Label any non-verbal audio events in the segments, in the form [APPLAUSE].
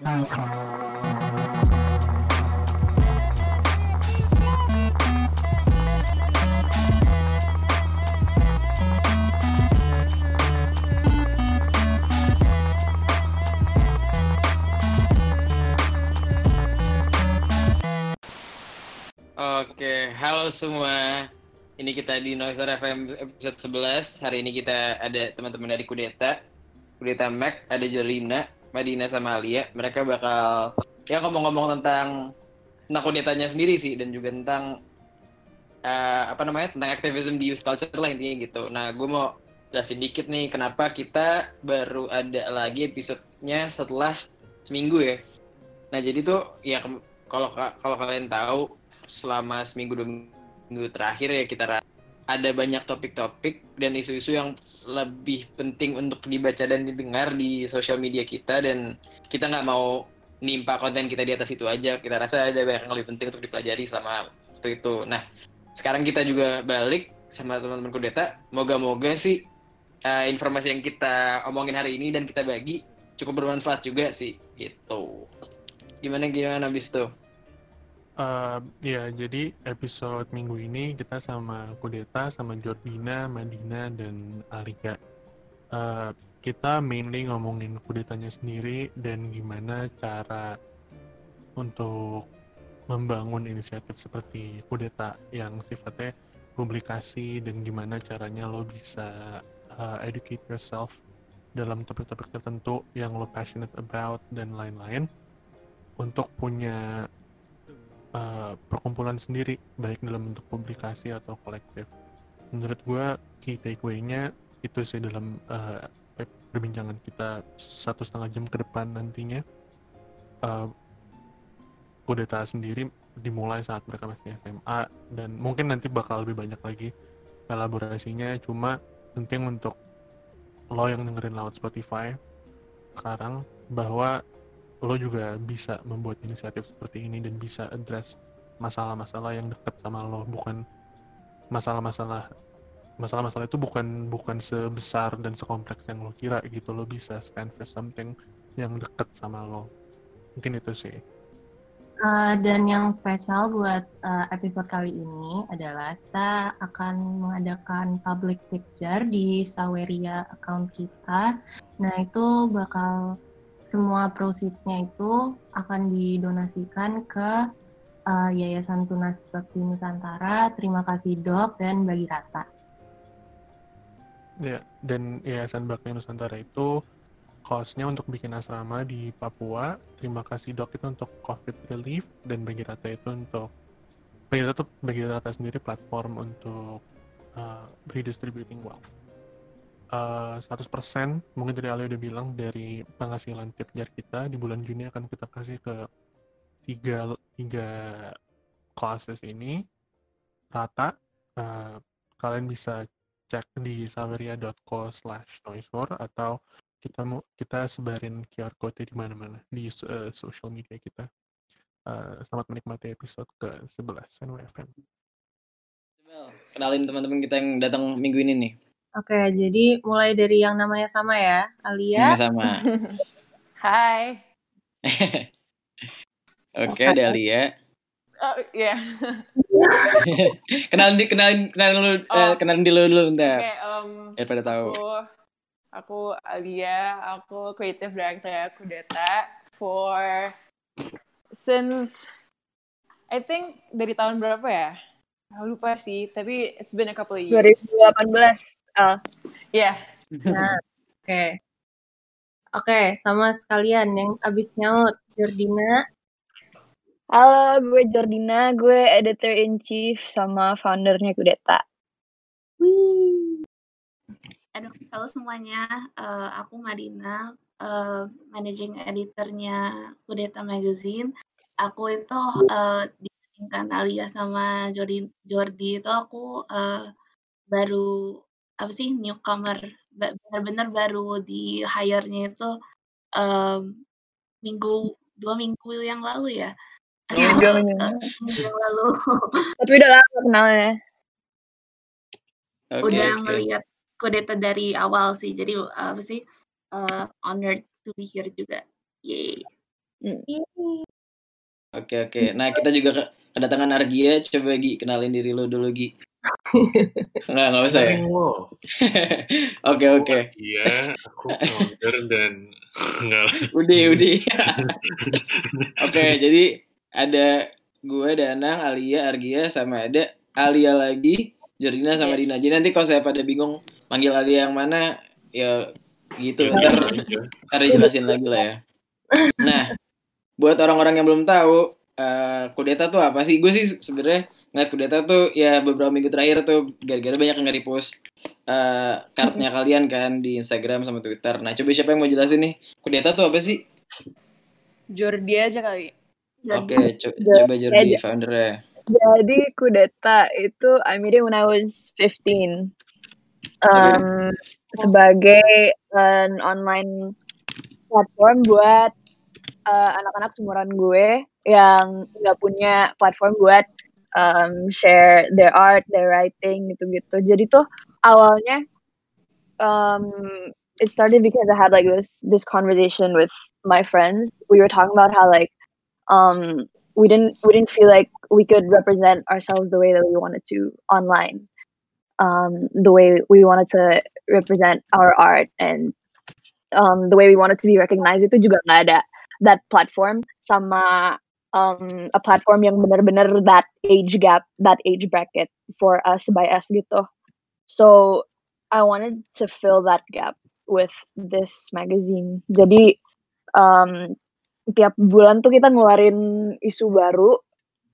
Oke, halo semua. Ini kita di Noiser FM episode 11. Hari ini kita ada teman-teman dari Kudeta. Kudeta Mac, ada Jolina, Madina sama Alia. Mereka bakal ya ngomong-ngomong tentang tentang sendiri sih dan juga tentang eh, apa namanya tentang aktivisme di youth culture lah intinya gitu. Nah, gue mau jelasin dikit nih kenapa kita baru ada lagi episodenya setelah seminggu ya. Nah, jadi tuh ya kalau kalau kalian tahu selama seminggu dua minggu terakhir ya kita ada banyak topik-topik dan isu-isu yang lebih penting untuk dibaca dan didengar di sosial media kita dan kita nggak mau nimpa konten kita di atas itu aja. Kita rasa ada banyak yang lebih penting untuk dipelajari selama waktu itu. Nah sekarang kita juga balik sama teman-teman kudeta moga-moga sih eh, informasi yang kita omongin hari ini dan kita bagi cukup bermanfaat juga sih gitu. Gimana gimana abis tuh Eh, ya, jadi episode minggu ini kita sama Kudeta, sama Jordina, Madina, dan Alika. Eh, kita mainly ngomongin kudetanya sendiri dan gimana cara untuk membangun inisiatif seperti kudeta yang sifatnya publikasi dan gimana caranya lo bisa uh, educate yourself dalam topik-topik tertentu yang lo passionate about dan lain-lain untuk punya uh, perkumpulan sendiri baik dalam bentuk publikasi atau kolektif. Menurut gue key takeaway-nya itu sih dalam uh, perbincangan kita satu setengah jam ke depan nantinya. Uh, kudeta sendiri dimulai saat mereka masih SMA dan mungkin nanti bakal lebih banyak lagi elaborasinya cuma penting untuk lo yang dengerin lewat Spotify sekarang bahwa lo juga bisa membuat inisiatif seperti ini dan bisa address masalah-masalah yang dekat sama lo. Bukan masalah-masalah masalah-masalah itu bukan bukan sebesar dan sekompleks yang lo kira gitu. Lo bisa stand for something yang dekat sama lo. Mungkin itu sih. Uh, dan yang spesial buat uh, episode kali ini adalah kita akan mengadakan public picture di Saweria account kita. Nah itu bakal semua proceeds-nya itu akan didonasikan ke uh, Yayasan Tunas Bakti Nusantara. Terima kasih Dok dan Bagi Rata. Ya, dan Yayasan Bakti Nusantara itu cost-nya untuk bikin asrama di Papua. Terima kasih dok itu untuk COVID relief dan bagi rata itu untuk bagi rata bagi rata sendiri platform untuk uh, redistributing wealth. Uh, 100% mungkin dari Ali udah bilang dari penghasilan tip jar kita di bulan Juni akan kita kasih ke tiga tiga classes ini rata. Uh, kalian bisa cek di saveria.co slash noisewar atau kita mau kita sebarin QR code di mana-mana di uh, social media kita. Uh, selamat menikmati episode ke 11 NWFM. kenalin teman-teman kita yang datang minggu ini nih Oke, jadi mulai dari yang namanya sama ya, Alia. sama [LAUGHS] Hai. [LAUGHS] oke ada Lia Oh iya. [LAUGHS] kenalin di kenalin kenalin dulu eh, Oh. kenalin dulu dulu bentar Oke, um, biar pada tahu aku aku Alia, aku creative director Kudeta for since I think dari tahun berapa ya? Aku lupa sih, tapi it's been a couple of years. 2018 Al. Iya. Nah, oke. Oke, sama sekalian yang abis nyaut, Jordina. Halo, gue Jordina, gue editor in chief sama foundernya Kudeta. Wih. Aduh, halo semuanya. Eh, aku Madina, eh, managing editornya Kudeta Magazine. Aku itu eh, dibandingkan Alia sama Jordi, Jordi itu aku eh, baru apa sih newcomer, benar-benar baru di hire-nya itu em, minggu dua minggu yang lalu ya. Dua minggu. Minggu yang lalu [LAUGHS] Tapi udah lama kenalnya. oke udah oke ngelihat Kudeta dari awal sih. Jadi apa sih eh, honored to be here juga. Yeay. Oke oke. Nah kita juga ke- kedatangan Argia. Coba Gi kenalin diri lo dulu Gi. [LAUGHS] Nggak nggak usah ya. [LAUGHS] Oke oke. Iya, aku founder dan [LAUGHS] enggak lah. Udah udah. Oke jadi ada gue, Danang, Alia, Argia, sama ada Alia lagi, Jordina sama Yes. Dina. Jadi nanti kalau saya pada bingung manggil Alia yang mana, ya gitu. Ya, Ntar aja. Ntar dijelasin lagi lah ya. Nah, buat orang-orang yang belum tahu, eh kudeta tuh apa sih? Gue sih sebenarnya ngeliat kudeta tuh ya beberapa minggu terakhir tuh gara-gara banyak yang nge-repost eh kartnya kalian kan di Instagram sama Twitter. Nah, coba siapa yang mau jelasin nih? Kudeta tuh apa sih? Jordi aja kali. Oke, co- Jordi coba Jordi aja. foundernya. Jadi kudeta itu I made it when I was 15. Um, sebagai an online platform buat uh, anak-anak seumuran gue yang nggak punya platform buat um, share their art, their writing gitu-gitu. Jadi tuh awalnya um, it started because I had like this this conversation with my friends. We were talking about how like um, we didn't we didn't feel like we could represent ourselves the way that we wanted to online. Um, the way we wanted to represent our art and um, the way we wanted to be recognized itu juga nggak ada that platform sama um, a platform yang benar-benar that age gap, that age bracket for us by us gitu. So I wanted to fill that gap with this magazine. Jadi um, tiap bulan tuh kita ngeluarin isu baru,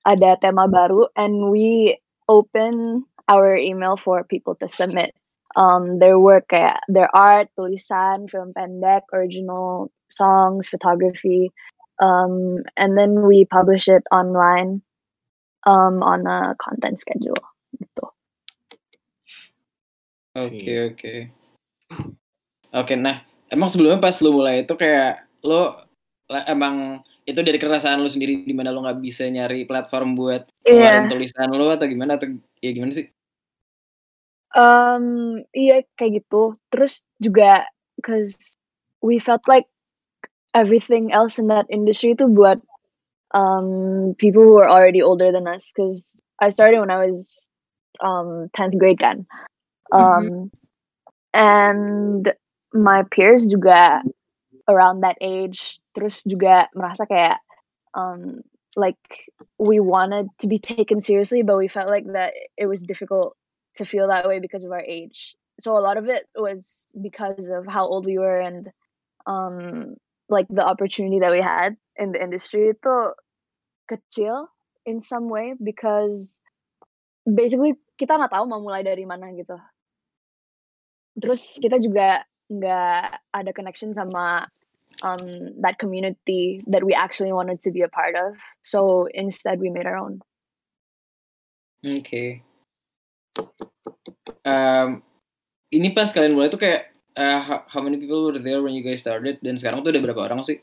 ada tema baru, and we open our email for people to submit um, their work kayak their art, tulisan, film pendek, original songs, photography, um, and then we publish it online um, on a content schedule. Gitu. Oke, oke. Oke, nah, emang sebelumnya pas lu mulai itu kayak lo emang itu dari kerasaan lu sendiri di mana lu nggak bisa nyari platform buat ngeluarin Iya. tulisan lu atau gimana atau ya gimana sih? Um, iya kayak gitu. Terus juga cause we felt like everything else in that industry to buat um people who are already older than us. Cause I started when I was um 10th grade kan. Um, and my peers juga around that age. Terus juga merasa kayak um like we wanted to be taken seriously, but we felt like that it was difficult to feel that way because of our age. So a lot of it was because of how old we were and um like the opportunity that we had in the industry itu kecil in some way because basically kita nggak tahu mau mulai dari mana gitu. Terus kita juga nggak ada connection sama um, that community that we actually wanted to be a part of. So instead we made our own. Oke. Um, ini pas kalian mulai tuh kayak uh, how, many people were there when you guys started dan sekarang tuh udah berapa orang sih?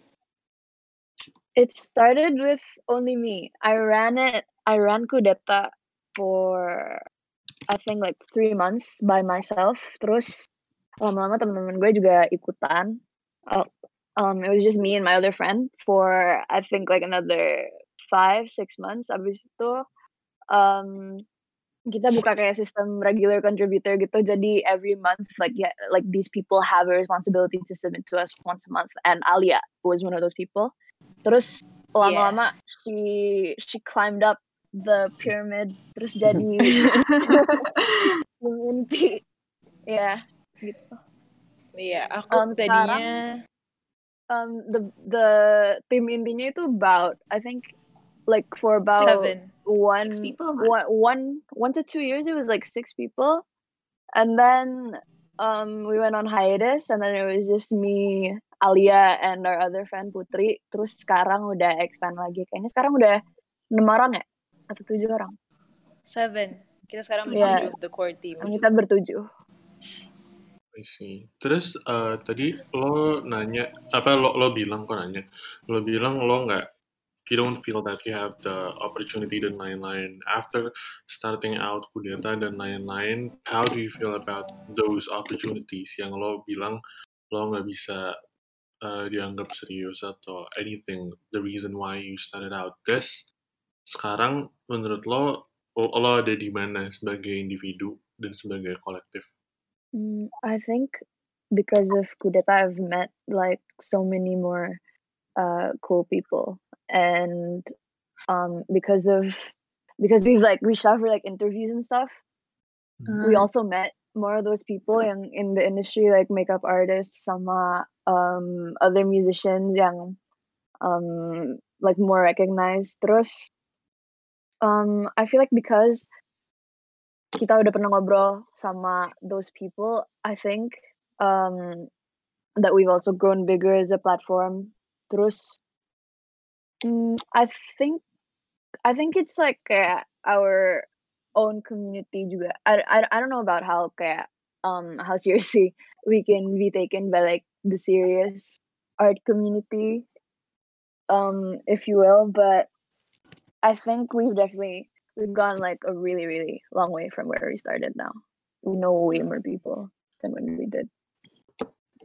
It started with only me. I ran it. I ran Kudeta for I think like three months by myself. Terus lama-lama teman-teman gue juga ikutan. Uh, um, it was just me and my other friend for I think like another five six months. Abis itu um, kita buka kayak sistem regular contributor gitu. Jadi every month like yeah, like these people have a responsibility to submit to us once a month. And Alia was one of those people. Terus lama-lama she she climbed up the pyramid terus jadi [LAUGHS] inti ya gitu Iya, aku Um, tadinya um the the tim intinya itu about I think like for about seven. One Six people, one one one to two years it was like six people and then um we went on hiatus and then it was just me Alia and our other friend Putri terus sekarang udah expand lagi kayaknya sekarang udah enam orang ya atau tujuh orang Seven. Kita sekarang Iya. bertujuh, the core team. kita bertujuh I see. Terus eh, tadi lo nanya apa lo lo bilang kok nanya lo bilang lo nggak you don't feel that you have the opportunity dan lain-lain. After starting out kudeta dan lain-lain how do you feel about those opportunities yang lo bilang lo nggak bisa uh, dianggap serius atau anything the reason why you started out? This sekarang menurut lo lo ada di mana sebagai individu dan sebagai kolektif? Mm, I think because of Kudeta, I've met like so many more uh, cool people, and um, because of because we've like reached out for like interviews and stuff, we also met more of those people yang in the industry like makeup artists sama um, other musicians yang um, like more recognized. Terus um, I feel like because kita udah pernah ngobrol sama those people, I think um, that we've also grown bigger as a platform. Terus, mm, I think I think it's like kayak our own community juga. I, I, I don't know about how kayak um how [LAUGHS] seriously we can be taken by like the serious art community, um if you will, but I think we've definitely we've gone like a really really long way from where we started now. We know way more people than when we did.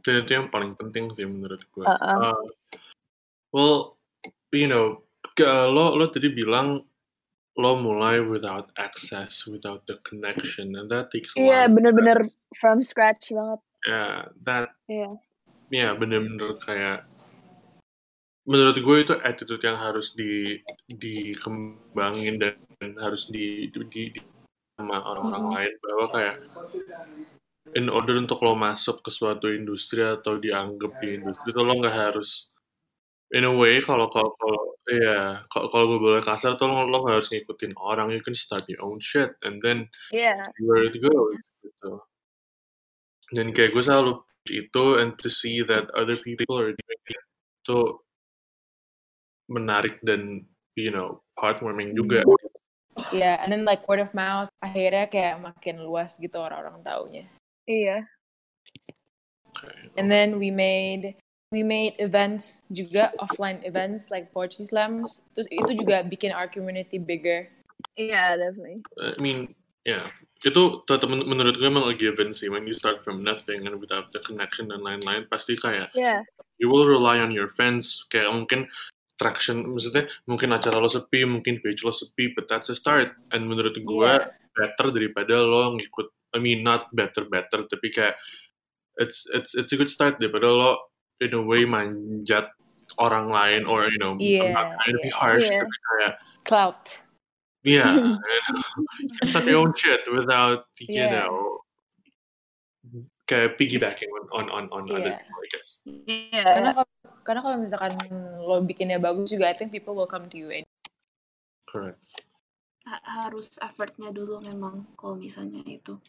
dan itu yang paling penting sih menurut gue Uh-uh. Uh, well you know lo lo tadi bilang lo mulai without access without the connection and that takes a Iya while bener-bener from scratch banget. yeah that Iya. ya bener-bener kayak menurut gue itu attitude yang harus di dikembangin dan harus di, di, di- sama orang-orang Mhm. lain bahwa kayak in order untuk lo masuk ke suatu industri atau dianggap di industri itu lo nggak harus in a way kalau kalau kalau iya kalau kalau gue boleh kasar tuh lo lo harus ngikutin orang you can start your own shit and then Iya. see where it goes gitu dan kayak gue selalu itu and to see that other people are doing it itu menarik dan you know heartwarming juga Yeah, and then like word of mouth akhirnya kayak makin luas gitu orang-orang taunya. Iya. And then we made we made events juga offline events like poetry slams. Terus itu juga bikin our community bigger. Iya, definitely. I mean ya itu tetap men- menurut gue emang a given sih when you start from nothing and without the connection dan lain-lain pasti kayak Iya. you will rely on your friends kayak mungkin traction maksudnya mungkin acara lo sepi mungkin page lo sepi but that's a start and menurut gue Yeah. better daripada lo ngikut I mean not better better tapi kayak it's it's it's a good start daripada lo in a way manjat orang lain or you know I'm Yeah, not trying to be yeah. harsh Yeah. tapi kayak Clout. [LAUGHS] yeah you start your own shit without you Yeah. know kayak piggybacking on on on, on other Yeah. people I guess Karena Iya. kalau karena kalau misalkan lo bikinnya bagus juga, I think people will come to you. correct Ha- harus effortnya dulu memang kalau misalnya itu.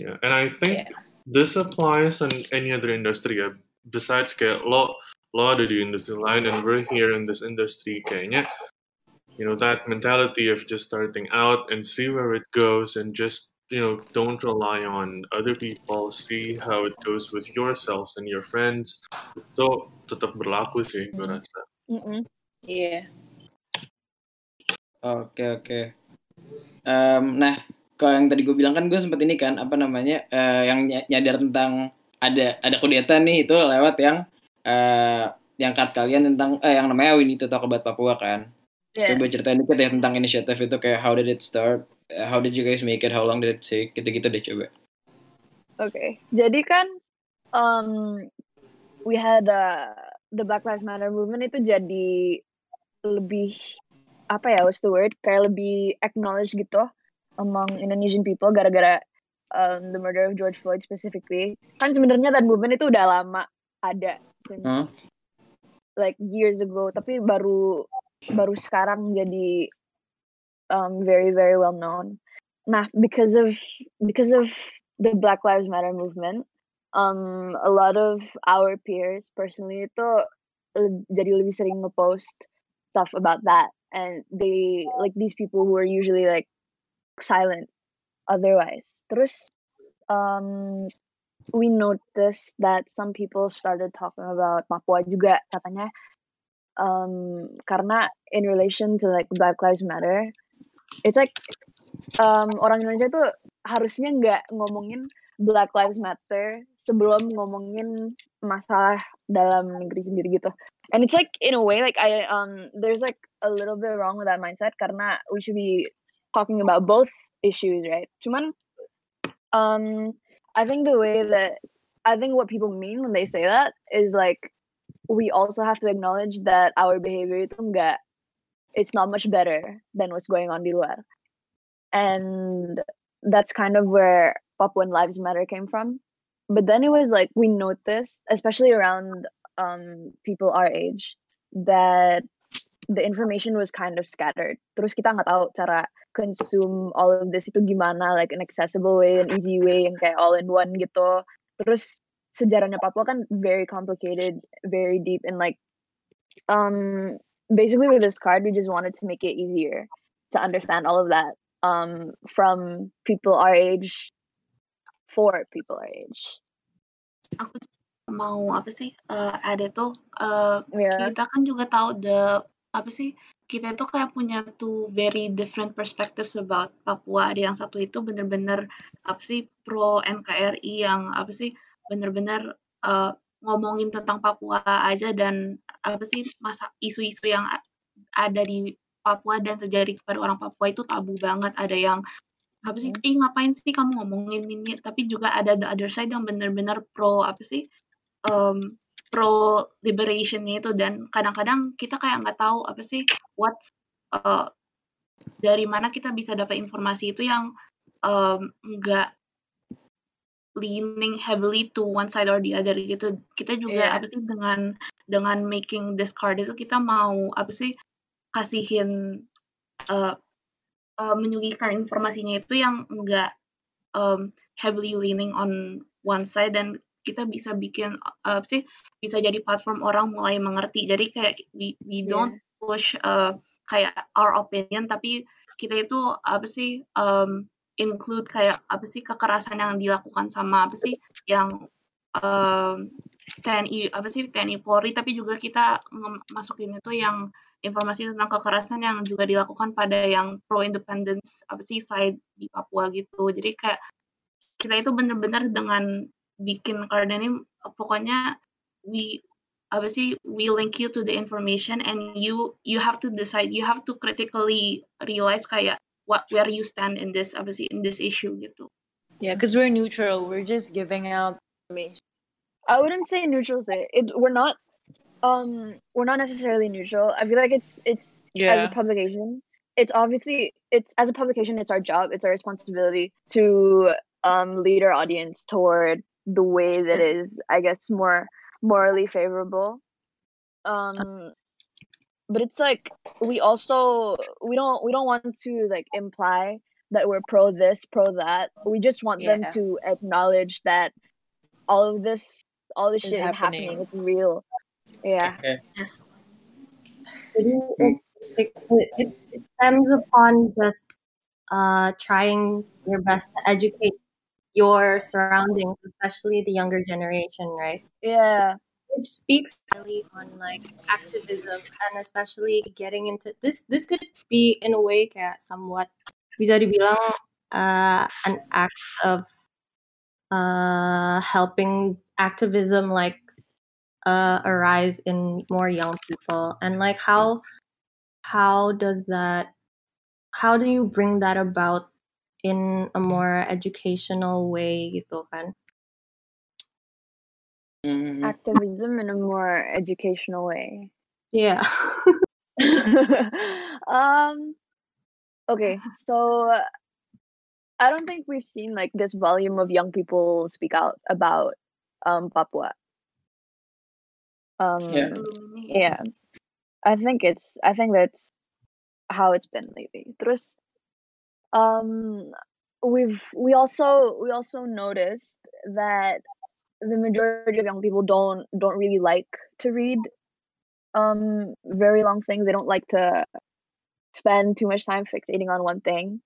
Yeah, and I think Yeah. this applies in any other industry. ya. Besides kayak lo lo ada di industri lain and we're here in this industry kayaknya you know that mentality of just starting out and see where it goes and just you know don't rely on other people see how it goes with yourselves and your friends itu tetap berlaku sih gue Hmm. rasa Mm-mm. Iya. Oke oke. Em, nah, kalau yang tadi gue bilang kan gue sempet ini kan apa namanya eh, yang ny- nyadar tentang ada ada kudeta nih itu lewat yang eh yang cut kalian tentang eh yang namanya We Need to Talk About Papua kan. Iya. Coba ceritain dikit ya tentang inisiatif itu kayak how did it start, Eh, how did you guys make it, how long did it take, gitu-gitu deh coba. Oke, jadi kan um, we had uh, the Black Lives Matter movement itu jadi lebih apa ya, what's the word? Kayak lebih acknowledged gitu among Indonesian people gara-gara um, the murder of George Floyd specifically. Kan sebenarnya that movement itu udah lama ada since Huh? like years ago, tapi baru baru sekarang jadi um, very very well known. Nah, because of because of the Black Lives Matter movement, um, a lot of our peers personally itu jadi lebih sering ngepost stuff about that, and they like these people who are usually like silent otherwise. Terus, um, we noticed that some people started talking about Papua juga katanya, um, karena in relation to like Black Lives Matter, it's like um, orang Indonesia tuh harusnya nggak ngomongin Black Lives Matter sebelum ngomongin masalah dalam negeri sendiri gitu. And it's like in a way like I um there's like a little bit wrong with that mindset karena we should be talking about both issues, right? Cuman um I think the way that I think what people mean when they say that is like we also have to acknowledge that our behavior itu enggak it's not much better than what's going on di luar. And that's kind of where Papuan Lives Matter came from. But then it was like we noticed, especially around um, people our age, that the information was kind of scattered. Terus kita nggak tahu cara consume all of this itu gimana, like an accessible way, an easy way, yang kayak all in one gitu. Terus sejarahnya Papua kan very complicated, very deep, and like um basically with this card we just wanted to make it easier to understand all of that um from people our age for people our age. Aku mau apa sih uh, ada tuh uh, Yeah. kita kan juga tahu the apa sih kita itu kayak punya two very different perspectives about Papua. Ada yang satu itu bener-bener apa sih pro NKRI yang apa sih bener-bener uh, ngomongin tentang Papua aja dan apa sih masa isu-isu yang ada di Papua dan terjadi kepada orang Papua itu tabu banget. Ada yang apa sih, ih ngapain sih kamu ngomongin ini? Tapi juga ada the other side yang bener-bener pro apa sih um, pro liberationnya itu dan kadang-kadang kita kayak nggak tahu apa sih what's uh, dari mana kita bisa dapat informasi itu yang um, nggak leaning heavily to one side or the other gitu kita juga Iya. apa sih dengan dengan making this card itu kita mau apa sih kasihin uh, uh, menyuguhkan informasinya itu yang enggak um, heavily leaning on one side dan kita bisa bikin uh, apa sih bisa jadi platform orang mulai mengerti. Jadi kayak we, we Iya. don't push uh, kayak our opinion tapi kita itu apa sih um, include kayak apa sih kekerasan yang dilakukan sama apa sih yang um, TNI apa sih TNI Polri. Tapi juga kita masukin itu yang informasi tentang kekerasan yang juga dilakukan pada yang pro independence apa sih side di Papua gitu. Jadi kayak kita itu benar-benar dengan bikin card ini pokoknya we apa sih we link you to the information and you you have to decide you have to critically realize kayak what where you stand in this apa sih in this issue gitu Yeah, because we're neutral. We're just giving out information. I wouldn't say neutral. Say it. We're not. Um, we're not necessarily neutral. I feel like it's it's as a publication. It's obviously it's as a publication. It's our job. It's our responsibility to um lead our audience toward the way that is, I guess, more morally favorable. Um, but it's like we also we don't we don't want to like imply that we're pro this pro that. We just want them to acknowledge that all of this all this Is shit is happening. happening. it's real. Yeah. Oke. yes. Jadi it, it, it stems upon just uh, trying your best to educate your surroundings, especially the younger generation, right? yeah Which speaks really on like activism and especially getting into this. This could be in a way kayak somewhat bisa dibilang uh, an act of uh, helping activism like uh, arise in more young people and like how how does that how do you bring that about in a more educational way gitu kan Mhm. activism in a more educational way. Yeah. [LAUGHS] Um okay so i don't think we've seen like this volume of young people speak out about um papua. Um Yeah. Yeah. I think it's i think that's how it's been lately. Terus um we've we also we also noticed that the majority of young people don't don't really like to read um very long things. They don't like to spend too much time fixating on one thing.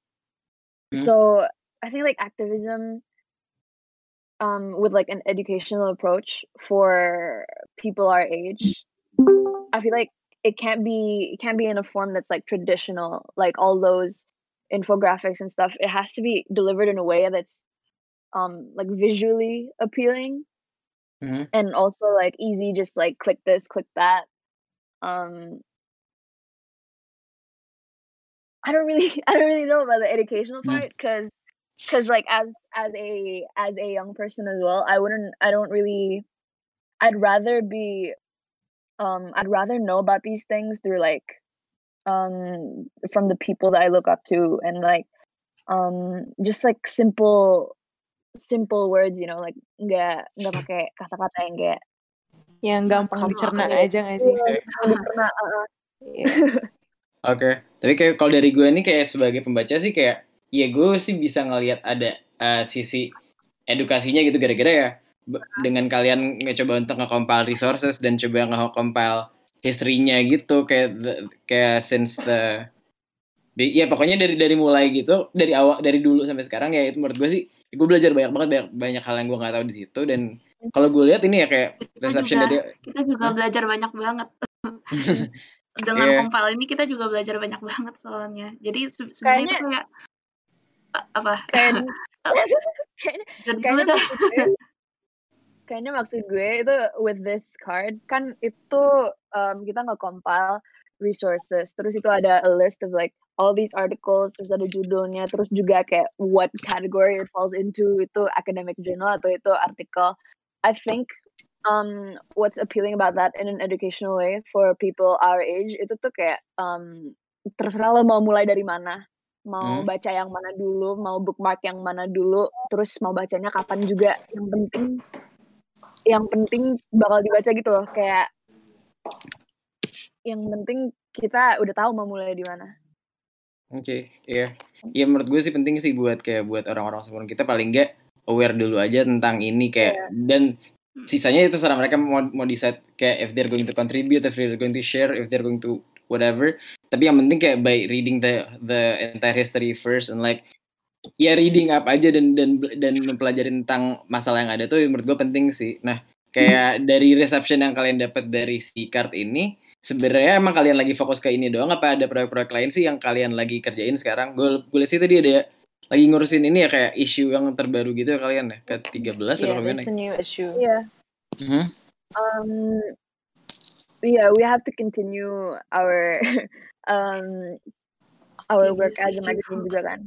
Mhm. so i think like activism um with like an educational approach for people our age i feel like it can't be it can't be in a form that's like traditional. Like all those infographics and stuff it has to be delivered in a way that's um like visually appealing Mhm. and also like easy just like click this click that um i don't really [LAUGHS] i don't really know about the educational Yeah. part because because like as as a as a young person as well i wouldn't i don't really i'd rather be um i'd rather know about these things through like um from the people that i look up to and like um just like simple simple words you know like nggak nggak pakai kata-kata yang kayak Yang gampang Kamu dicerna aku- aja gak sih? Iya, yang dicerna, [LAUGHS] uh-uh. Iya. Oke, tapi kayak kalau dari gue nih kayak sebagai pembaca sih kayak ya gue sih bisa ngelihat ada eh, sisi edukasinya gitu gara-gara ya dengan kalian ngecoba untuk nge-compile resources dan coba nge-compile history-nya gitu kayak the- kayak since the di- ya pokoknya dari dari mulai gitu dari awal dari dulu sampai sekarang ya itu menurut gue sih gue belajar banyak banget banyak, banyak hal yang gue nggak tahu di situ dan kalau gue lihat ini ya kayak Kita reception juga, dari kita juga belajar banyak banget. [LAUGHS] Dengan Iya. compile ini kita juga belajar banyak banget soalnya. Jadi se- sebenarnya itu kayak apa? kayak kayaknya [LAUGHS] [LAUGHS] dulu dah. maksud gue kayaknya maksud gue itu with this card kan itu um, kita nge-compile resources. Terus itu ada a list of like all these articles terus ada judulnya terus juga kayak what category it falls into itu academic journal atau itu artikel. I think um what's appealing about that in an educational way for people our age itu tuh kayak um terserah lo mau mulai dari mana. Mau Hmm. baca yang mana dulu mau bookmark yang mana dulu terus mau bacanya kapan juga. Yang penting yang penting bakal dibaca gitu loh kayak yang penting kita udah tahu mau mulai di mana Oke, iya. Iya menurut gue sih penting sih buat kayak buat orang-orang sebelum kita paling enggak aware dulu aja tentang ini kayak dan sisanya itu serah mereka mau mau decide kayak if they're going to contribute, if they're going to share, if they're going to whatever. Tapi yang penting kayak by reading the the entire history first and like ya reading up aja dan dan dan mempelajari tentang masalah yang ada tuh menurut gue penting sih. Nah, kayak dari reception yang kalian dapat dari si card ini sebenarnya emang kalian lagi fokus ke ini doang apa ada proyek-proyek lain sih yang kalian lagi kerjain sekarang? Gue gue lihat sih tadi ada lagi ngurusin ini ya kayak isu yang terbaru gitu ya kalian ya ke 13 atau Yeah, bagaimana? there's a new issue. Iya. Mhm. Um, yeah, we have to continue our [LAUGHS] um our work as a magazine juga kan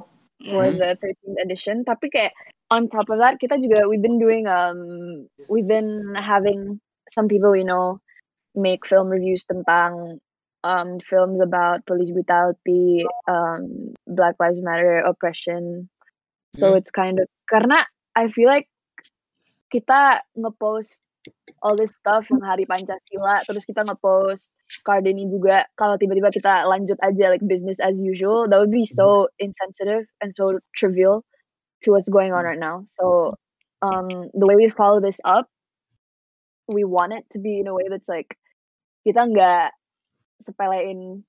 for Mhm. the 13th edition. Tapi kayak on top of that, kita juga we've been doing um we've been having some people we know make film reviews tentang um films about police brutality, um Black Lives Matter, oppression. So Hmm. it's kind of karena I feel like kita ngepost all this stuff yang hari Pancasila terus kita ngepost card ini juga kalau tiba-tiba kita lanjut aja like business as usual that would be so insensitive and so trivial to what's going on right now so um the way we follow this up we want it to be in a way that's like kita nggak sepelein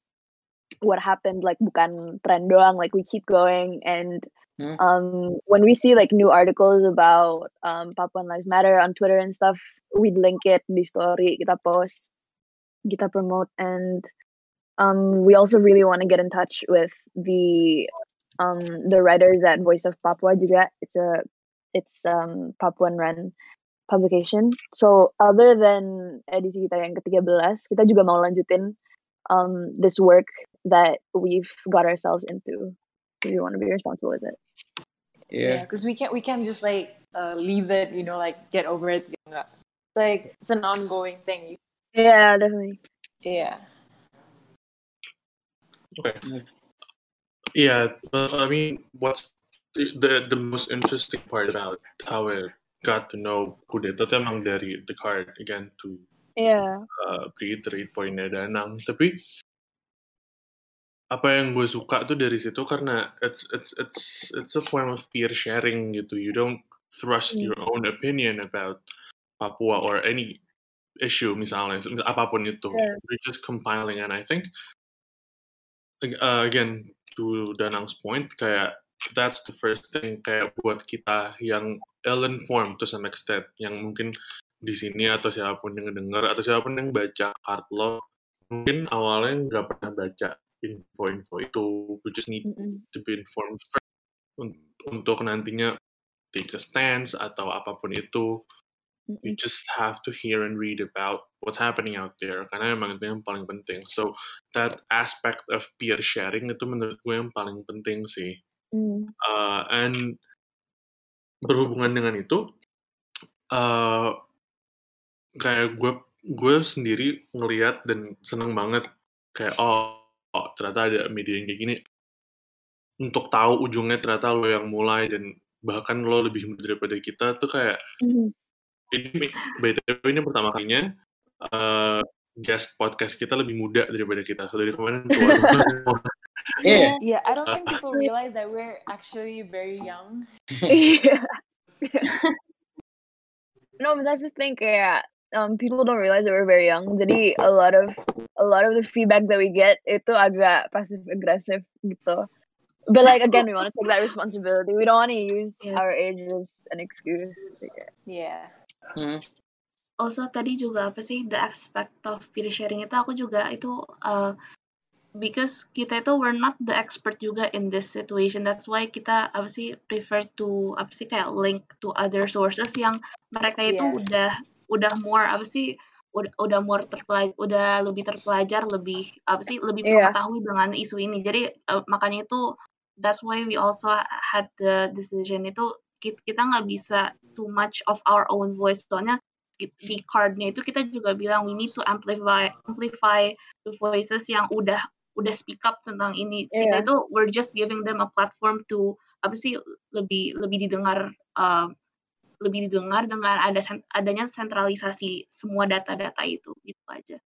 what happened like bukan tren doang like we keep going and Hmm. um when we see like new articles about um Papuan Lives Matter on Twitter and stuff we'd link it di story kita post kita promote and um we also really want to get in touch with the um the writers at Voice of Papua juga it's a it's um Papuan run publication so other than edisi kita yang ke-13 kita juga mau lanjutin um this work that we've got ourselves into we want to be responsible with it Yeah, because we can't we can't just like uh, leave it, you know, like get over it. gitu, nggak. It's like it's an ongoing thing. yeah definitely Yeah. Okay. Yeah, but I mean, what's the the most interesting part about how I got to know Kudeta emang dari the card again to yeah uh, reiterate poinnya Danang. Tapi apa yang gue suka tuh dari situ karena it's it's it's it's a form of peer sharing gitu. You don't thrust Hmm. your own opinion about Papua or any issue misalnya apa pun itu. Yeah. You're just compiling and I think uh, again to Danang's point kayak that's the first thing kayak buat kita yang ill informed to some extent yang mungkin di sini atau siapa pun yang denger atau siapa pun yang baca card lo mungkin awalnya nggak pernah baca info-info itu we just need Mm-mm. to be informed first un- untuk nantinya take a stance atau apa pun itu you just have to hear and read about what's happening out there. Karena emang itu yang paling penting. So that aspect of peer sharing itu menurut gue yang paling penting sih. Mm. uh, and berhubungan dengan itu uh, kayak gue gue sendiri ngelihat dan seneng banget. Kayak oh, oh ternyata ada media yang kayak gini. Untuk tahu ujungnya ternyata lo yang mulai dan bahkan lo lebih muda daripada kita tuh kayak Mhm. Ini btw ini pertama kalinya uh, guest podcast kita lebih muda daripada kita so dari kemarin tua. [LAUGHS] Iya. Yeah, I don't think people realize that we're actually very young. yeah. [LAUGHS] no, but that's the thing. Yeah, um, people don't realize that we're very young. Jadi a lot of a lot of the feedback that we get itu agak passive aggressive gitu. But like again, we want to take that responsibility. We don't want to use Yeah. our age as an excuse. Yeah. Hmm. also tadi juga apa sih the aspect of peer sharing itu aku juga itu uh, because kita itu we're not the expert juga in this situation that's why kita apa sih prefer to apa sih kayak link to other sources yang mereka itu Yeah. udah udah more apa sih udah udah more terpelajar udah lebih terpelajar lebih apa sih lebih Iya. mengetahui dengan isu ini jadi uh, makanya itu that's why we also had the decision itu kita nggak bisa too much of our own voice. Soalnya di- cardnya itu kita juga bilang we need to amplify amplify the voices yang udah udah speak up tentang ini. Kita Iya. itu we're just giving them a platform to apa sih lebih lebih didengar uh, lebih didengar dengan ada adanya sentralisasi semua data-data itu gitu aja.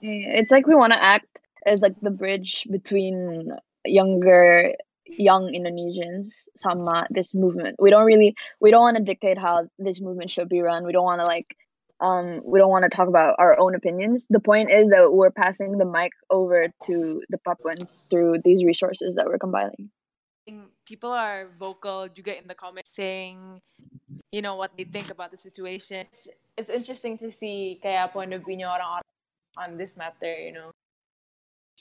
Yeah, it's like we want to act as like the bridge between younger young Indonesians sama this movement. We don't really we don't want to dictate how this movement should be run. We don't want to like um we don't want to talk about our own opinions. The point is that we're passing the mic over to the Papuans through these resources that we're compiling. people are vocal juga in the comments saying you know what they think about the situation it's, it's interesting to see kayak point of view-nya orang-orang on this matter you know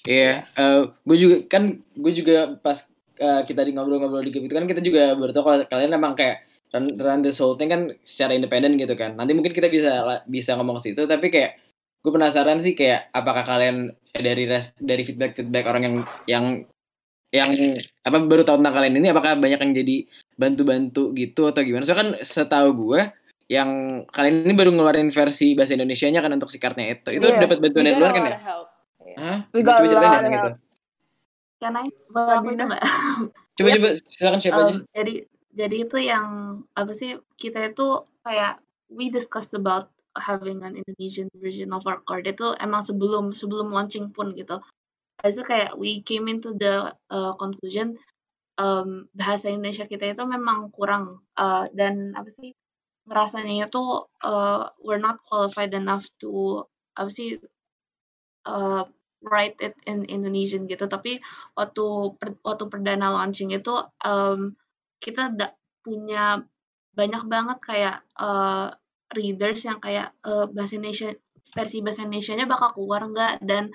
Yeah. Iya, gue juga kan gue juga pas eh, kita di ngobrol-ngobrol di grup itu kan kita juga baru tahu kalau kalian emang kayak run, run this whole thing kan secara independen gitu kan. Nanti mungkin kita bisa bisa ngomong ke situ, tapi kayak gue penasaran sih kayak apakah kalian dari res, dari feedback feedback orang yang yang yang apa baru tahu tentang kalian ini apakah banyak yang jadi bantu-bantu gitu atau gimana? Soalnya kan setahu gue yang kalian ini baru ngeluarin versi bahasa Indonesianya kan untuk si kartnya itu. Itu Iya. dapat bantuan dari luar kan ya? help yeah. Hah? We got a lot of help. Karena boleh aku itu Madinah. nggak Coba [LAUGHS] coba silakan siapa aja. Um, jadi jadi itu yang apa sih kita itu kayak we discussed about having an Indonesian version of our card itu emang sebelum sebelum launching pun gitu. Itu kayak we came into the uh, conclusion um, bahasa Indonesia kita itu memang kurang uh, dan apa sih ngerasanya itu uh, we're not qualified enough to apa sih uh, write it in Indonesian gitu. Tapi waktu per- waktu perdana launching itu um, kita da- punya banyak banget kayak uh, readers yang kayak uh, bahasa Indonesia versi bahasa Indonesia-nya bakal keluar nggak? Dan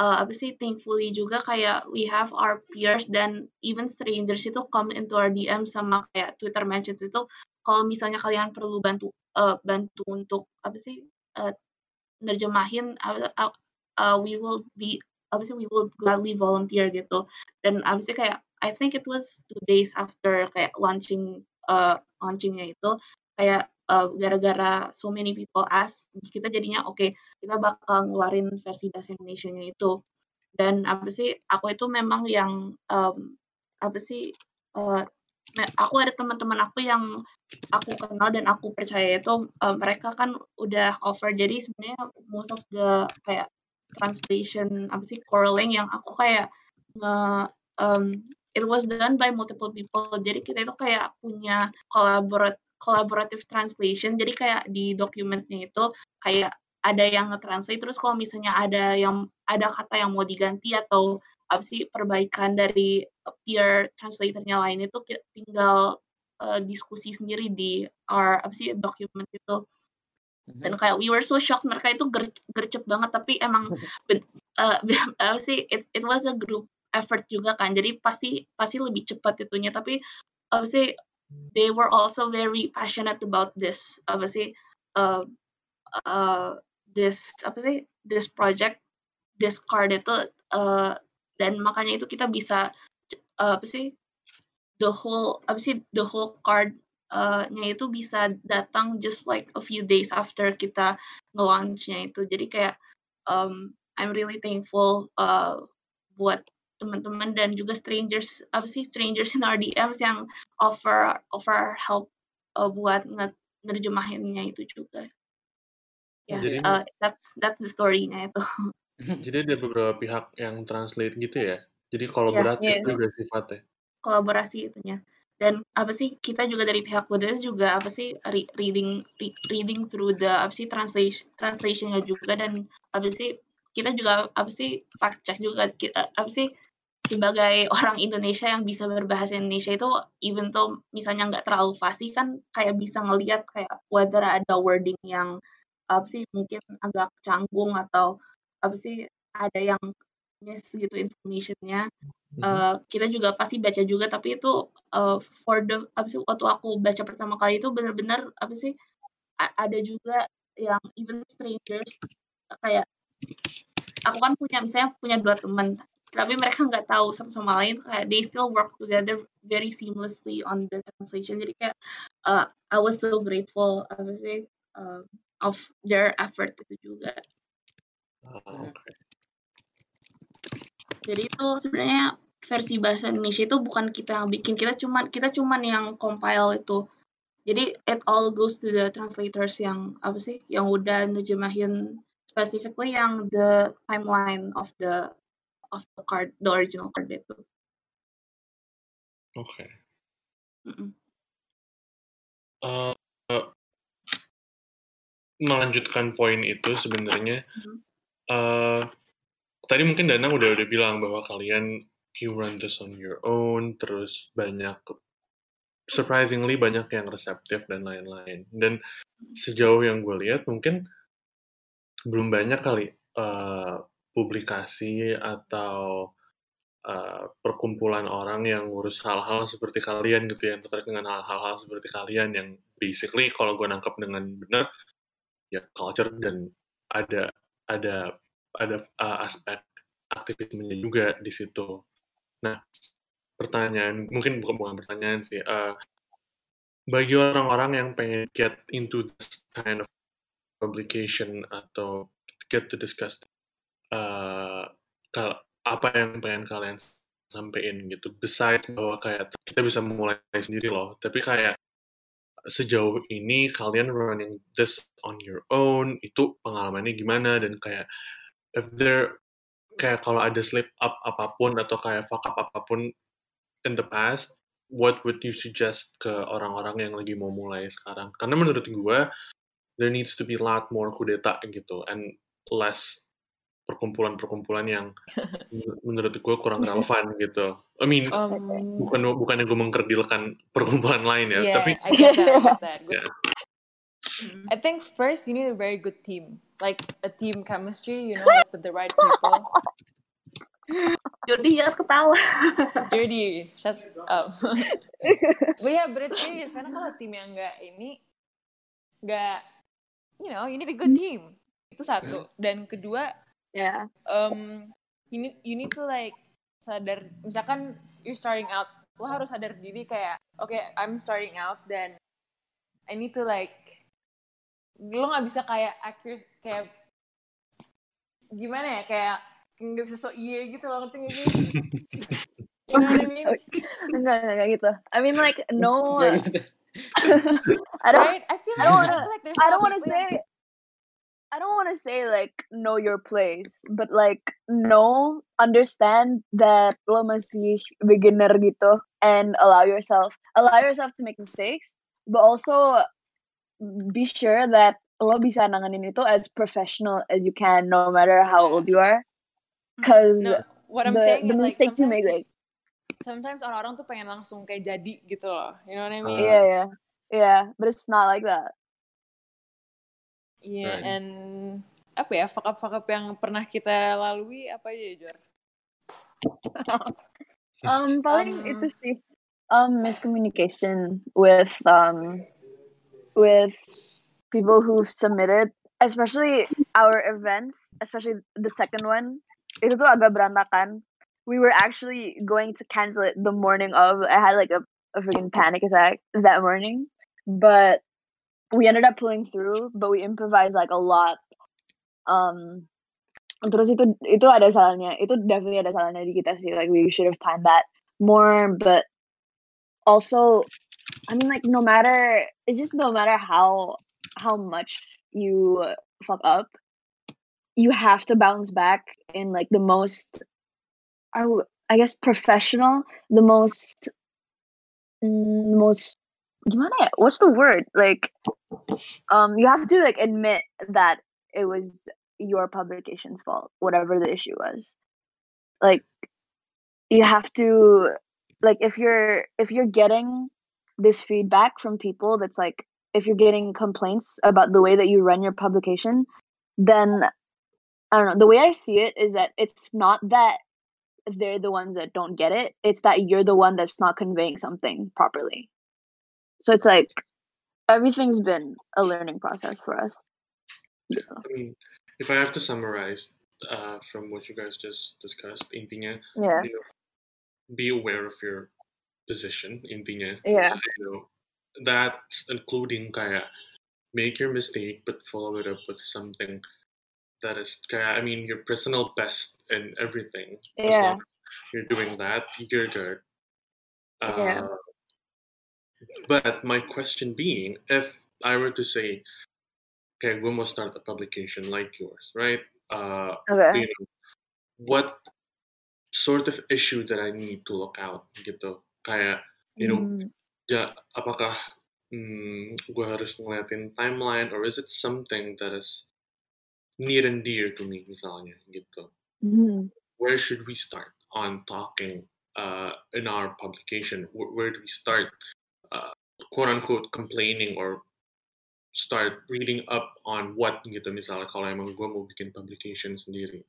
uh, apa sih thankfully juga kayak we have our peers dan even strangers itu come into our DM sama kayak Twitter mentions itu. Kalau misalnya kalian perlu bantu uh, bantu untuk apa sih uh, nerjemahin uh, we will be sih we will gladly volunteer gitu. Dan abis itu kayak I think it was two days after kayak launching uh, launchingnya itu kayak uh, gara-gara so many people ask kita jadinya oke kita bakal ngeluarin versi bahasa Indonesia-nya itu. Dan apa sih aku itu memang yang um, apa sih uh, aku ada teman-teman aku yang aku kenal dan aku percaya itu uh, mereka kan udah offer. Jadi sebenarnya most of the kayak translation apa sih correlling yang aku kayak nge um, it was done by multiple people. Jadi kita itu kayak punya collaborate collaborative translation. Jadi kayak di dokumennya itu kayak ada yang nge-translate terus kalau misalnya ada yang ada kata yang mau diganti atau apa sih perbaikan dari peer translatornya lain itu tinggal uh, diskusi sendiri di our apa sih dokumen itu dan kayak we were so shocked mereka itu ger gercep banget tapi emang [LAUGHS] ben- [LAUGHS] uh, apa sih it, it was a group effort juga kan jadi pasti pasti lebih cepat itunya tapi apa sih they were also very passionate about this apa sih uh, uh, this apa sih this project this card itu uh, dan makanya itu kita bisa uh, apa sih the whole apa sih the whole card nya itu bisa datang just like a few days after kita nge-launch-nya itu jadi kayak um, I'm really thankful uh, buat teman-teman dan juga strangers apa sih strangers in RDMs yang offer offer help uh, buat nge nerjemahinnya itu juga ya Jadi uh, that's that's the story-nya itu [LAUGHS] jadi ada beberapa pihak yang translate gitu ya? Jadi kolaboratif Iya. juga sifatnya? kolaborasi itunya dan apa sih kita juga dari pihak Buddha juga apa sih re- reading re- reading through the apa sih translation translationnya juga dan apa sih kita juga apa sih fact check juga kita apa sih sebagai [LAUGHS] orang Indonesia yang bisa berbahasa Indonesia itu even though misalnya nggak terlalu fasih kan kayak bisa ngelihat kayak whether ada wording yang apa sih mungkin agak canggung atau apa sih ada yang miss gitu informationnya. Eh, kita juga pasti baca juga tapi itu eh, for the apa sih waktu aku baca pertama kali itu benar-benar apa sih a- ada juga yang even strangers kayak aku kan punya misalnya punya dua teman tapi mereka nggak tahu satu sama lain kayak they still work together very seamlessly on the translation jadi kayak uh, I was so grateful apa sih uh, of their effort itu juga Ah, oke. Jadi itu sebenarnya versi bahasa Indonesia itu bukan kita yang bikin, kita cuman kita cuman yang compile itu. Jadi it all goes to the translators yang apa sih, yang udah nerjemahin specifically yang the timeline of the of the card, the original card itu. Oke. Mm-mm. Eh, eh, melanjutkan poin itu sebenarnya Mhm. eh tadi mungkin Danang udah udah bilang bahwa kalian you run this on your own terus banyak surprisingly banyak yang reseptif dan lain-lain. Dan sejauh yang gue lihat mungkin belum banyak kali eh, publikasi atau eh, perkumpulan orang yang ngurus hal-hal seperti kalian gitu yang tertarik dengan hal-hal seperti kalian yang basically kalau gue nangkep dengan benar ya culture dan ada ada ada uh, aspek aktivismenya juga di situ. Nah, pertanyaan mungkin bukan bukan pertanyaan sih. uh, bagi orang-orang yang pengen get into this kind of publication atau get to discuss uh, apa yang pengen kalian sampein gitu. Besides bahwa kayak kita bisa mulai sendiri loh, tapi kayak sejauh ini kalian running this on your own itu pengalamannya gimana dan kayak if there kayak kalau ada slip up apa pun atau kayak fuck up apa pun in the past what would you suggest ke orang-orang yang lagi mau mulai sekarang karena menurut gue there needs to be a lot more kudeta gitu and less perkumpulan-perkumpulan yang [LAUGHS] menurut gue kurang relevan gitu I mean Um, bukan bukan yang gue mengkerdilkan perkumpulan lain ya yeah, tapi I get that. I get that. [LAUGHS] Yeah. Mm. I think first you need a very good team, like a team chemistry. You know, like with the right people. [LAUGHS] Jordi ya ketawa. Dirty, shut up. [LAUGHS] but yeah, but it's serious. Karena kalau tim yang nggak ini, nggak, you know, you need a good team. Itu satu. Dan kedua, Yeah. um, you need you need to like sadar. Misalkan you're starting out, lo harus sadar diri kayak, okay, I'm starting out, dan I need to like, lo nggak bisa kayak accurate, kayak gimana ya, kayak nggak bisa so iya gitu loh, ngerti nggak sih? [LAUGHS] You know what I mean? Enggak, enggak, enggak gitu. I mean like no bisa. [LAUGHS] I don't right? I feel I like don't I wanna- feel like there's I don't want to say I don't want to say like know your place, but like know, understand that lo masih beginner gitu and allow yourself allow yourself to make mistakes, but also be sure that lo bisa nanganin itu as professional as you can no matter how old you are. Cause No, what I'm the, saying the is like mistakes you make sometimes, like sometimes orang-orang tuh pengen langsung kayak jadi gitu loh. You know what I mean? Uh, yeah yeah yeah, but it's not like that. Yeah, Right. and apa ya, fuck up fuck up yang pernah kita lalui apa aja ya, Jor? [LAUGHS] Um, paling Um, itu sih um miscommunication with um with people who submitted, especially our events, especially the second one, itu tuh agak berantakan. We were actually going to cancel it the morning of. I had like a, a freaking panic attack that morning, but we ended up pulling through. But we improvised like a lot. Um, terus itu itu ada salahnya. Itu definitely ada salahnya di kita sih. Like we should have planned that more, but also, I mean, like no matter it's just no matter how how much you fuck up, you have to bounce back in like the most I, w- I guess professional, the most mm, the most gimana? What's the word? Like um you have to like admit that it was your publication's fault, whatever the issue was. Like you have to like if you're if you're getting this feedback from people that's like if you're getting complaints about the way that you run your publication, then I don't know. The way I see it is that it's not that they're the ones that don't get it. It's that you're the one that's not conveying something properly. So it's like everything's been a learning process for us. Yeah. I mean, if I have to summarize uh, from what you guys just discussed, intinya, Yeah. you know, be aware of your position, intinya. Yeah. You know, that's including kaya make your mistake but follow it up with something that is kaya, I mean your personal best and everything. As Yeah. long as you're doing that, you're good. Uh, Yeah. But my question being, if I were to say, okay, we must start a publication like yours, right? Uh, Okay. you know, what sort of issue that I need to look out Get gitu? Kayak, you know, Mm, ya apakah hmm, gue harus ngeliatin timeline or is it something that is near and dear to me misalnya gitu? mhm. Where should we start on talking uh, in our publication? Where, where do we start, uh, quote unquote, complaining or start reading up on what gitu misalnya kalau emang gue mau bikin publication sendiri?